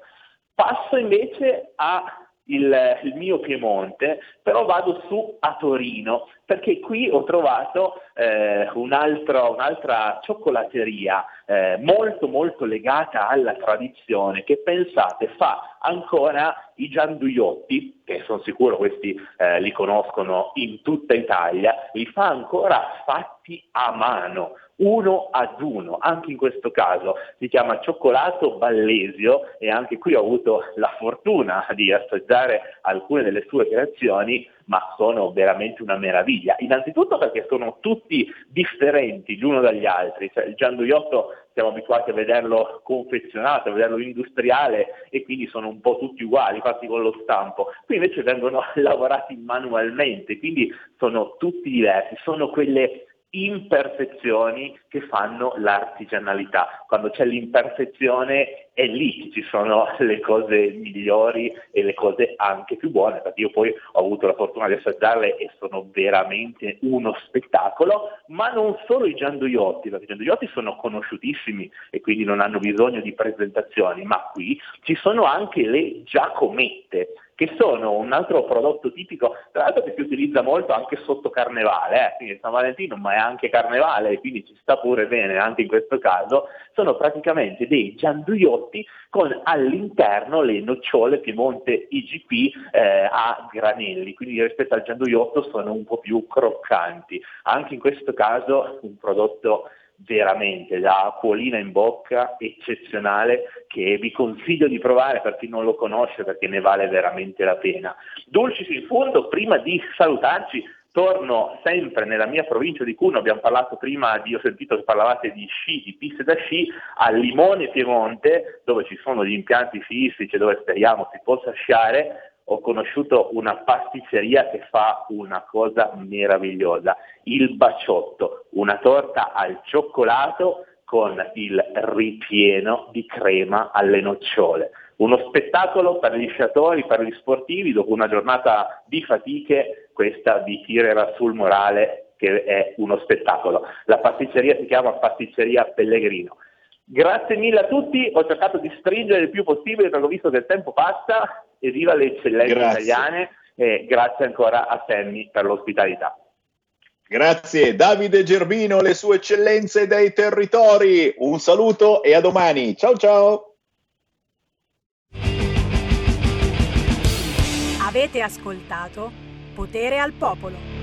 Passo invece a il, il, mio Piemonte, però vado su a Torino, perché qui ho trovato eh, un altro, un'altra cioccolateria eh, molto molto legata alla tradizione, che pensate fa ancora i gianduiotti, che sono sicuro questi eh, li conoscono in tutta Italia, li fa ancora fatti a mano uno ad uno, anche in questo caso si chiama cioccolato ballesio e anche qui ho avuto la fortuna di assaggiare alcune delle sue creazioni ma sono veramente una meraviglia. Innanzitutto perché sono tutti differenti l'uno dagli altri, cioè, il gianduiotto siamo abituati a vederlo confezionato, a vederlo industriale e quindi sono un po' tutti uguali, fatti con lo stampo. Qui invece vengono lavorati manualmente, quindi sono tutti diversi, sono quelle imperfezioni che fanno l'artigianalità. Quando c'è l'imperfezione è lì che ci sono le cose migliori e le cose anche più buone, perché io poi ho avuto la fortuna di assaggiarle e sono veramente uno spettacolo, ma non solo i gianduiotti, perché i gianduiotti sono conosciutissimi e quindi non hanno bisogno di presentazioni, ma qui ci sono anche le giacomette che sono un altro prodotto tipico, tra l'altro che si utilizza molto anche sotto carnevale, eh? quindi San Valentino ma è anche carnevale, quindi ci sta pure bene anche in questo caso, sono praticamente dei gianduiotti con all'interno le nocciole Piemonte IGP eh, a granelli, quindi rispetto al gianduiotto sono un po' più croccanti. Anche in questo caso un prodotto veramente da acquolina in bocca eccezionale che vi consiglio di provare per chi non lo conosce perché ne vale veramente la pena. Dulcis in fondo, prima di salutarci, torno sempre nella mia provincia di Cuneo, abbiamo parlato prima, di, ho sentito che parlavate di sci, di piste da sci, a Limone Piemonte, dove ci sono gli impianti sciistici e dove speriamo si possa sciare, ho conosciuto una pasticceria che fa una cosa meravigliosa, il baciotto, una torta al cioccolato con il ripieno di crema alle nocciole. Uno spettacolo per gli sciatori, per gli sportivi, dopo una giornata di fatiche, questa vi tirerà sul morale che è uno spettacolo. La pasticceria si chiama Pasticceria Pellegrino. Grazie mille a tutti, ho cercato di stringere il più possibile perché ho visto che il tempo passa e viva le eccellenze grazie. italiane e grazie ancora a Sammy per l'ospitalità. Grazie Davide Gerbino, le sue eccellenze dei territori. Un saluto e a domani. Ciao ciao. Avete ascoltato Potere al Popolo.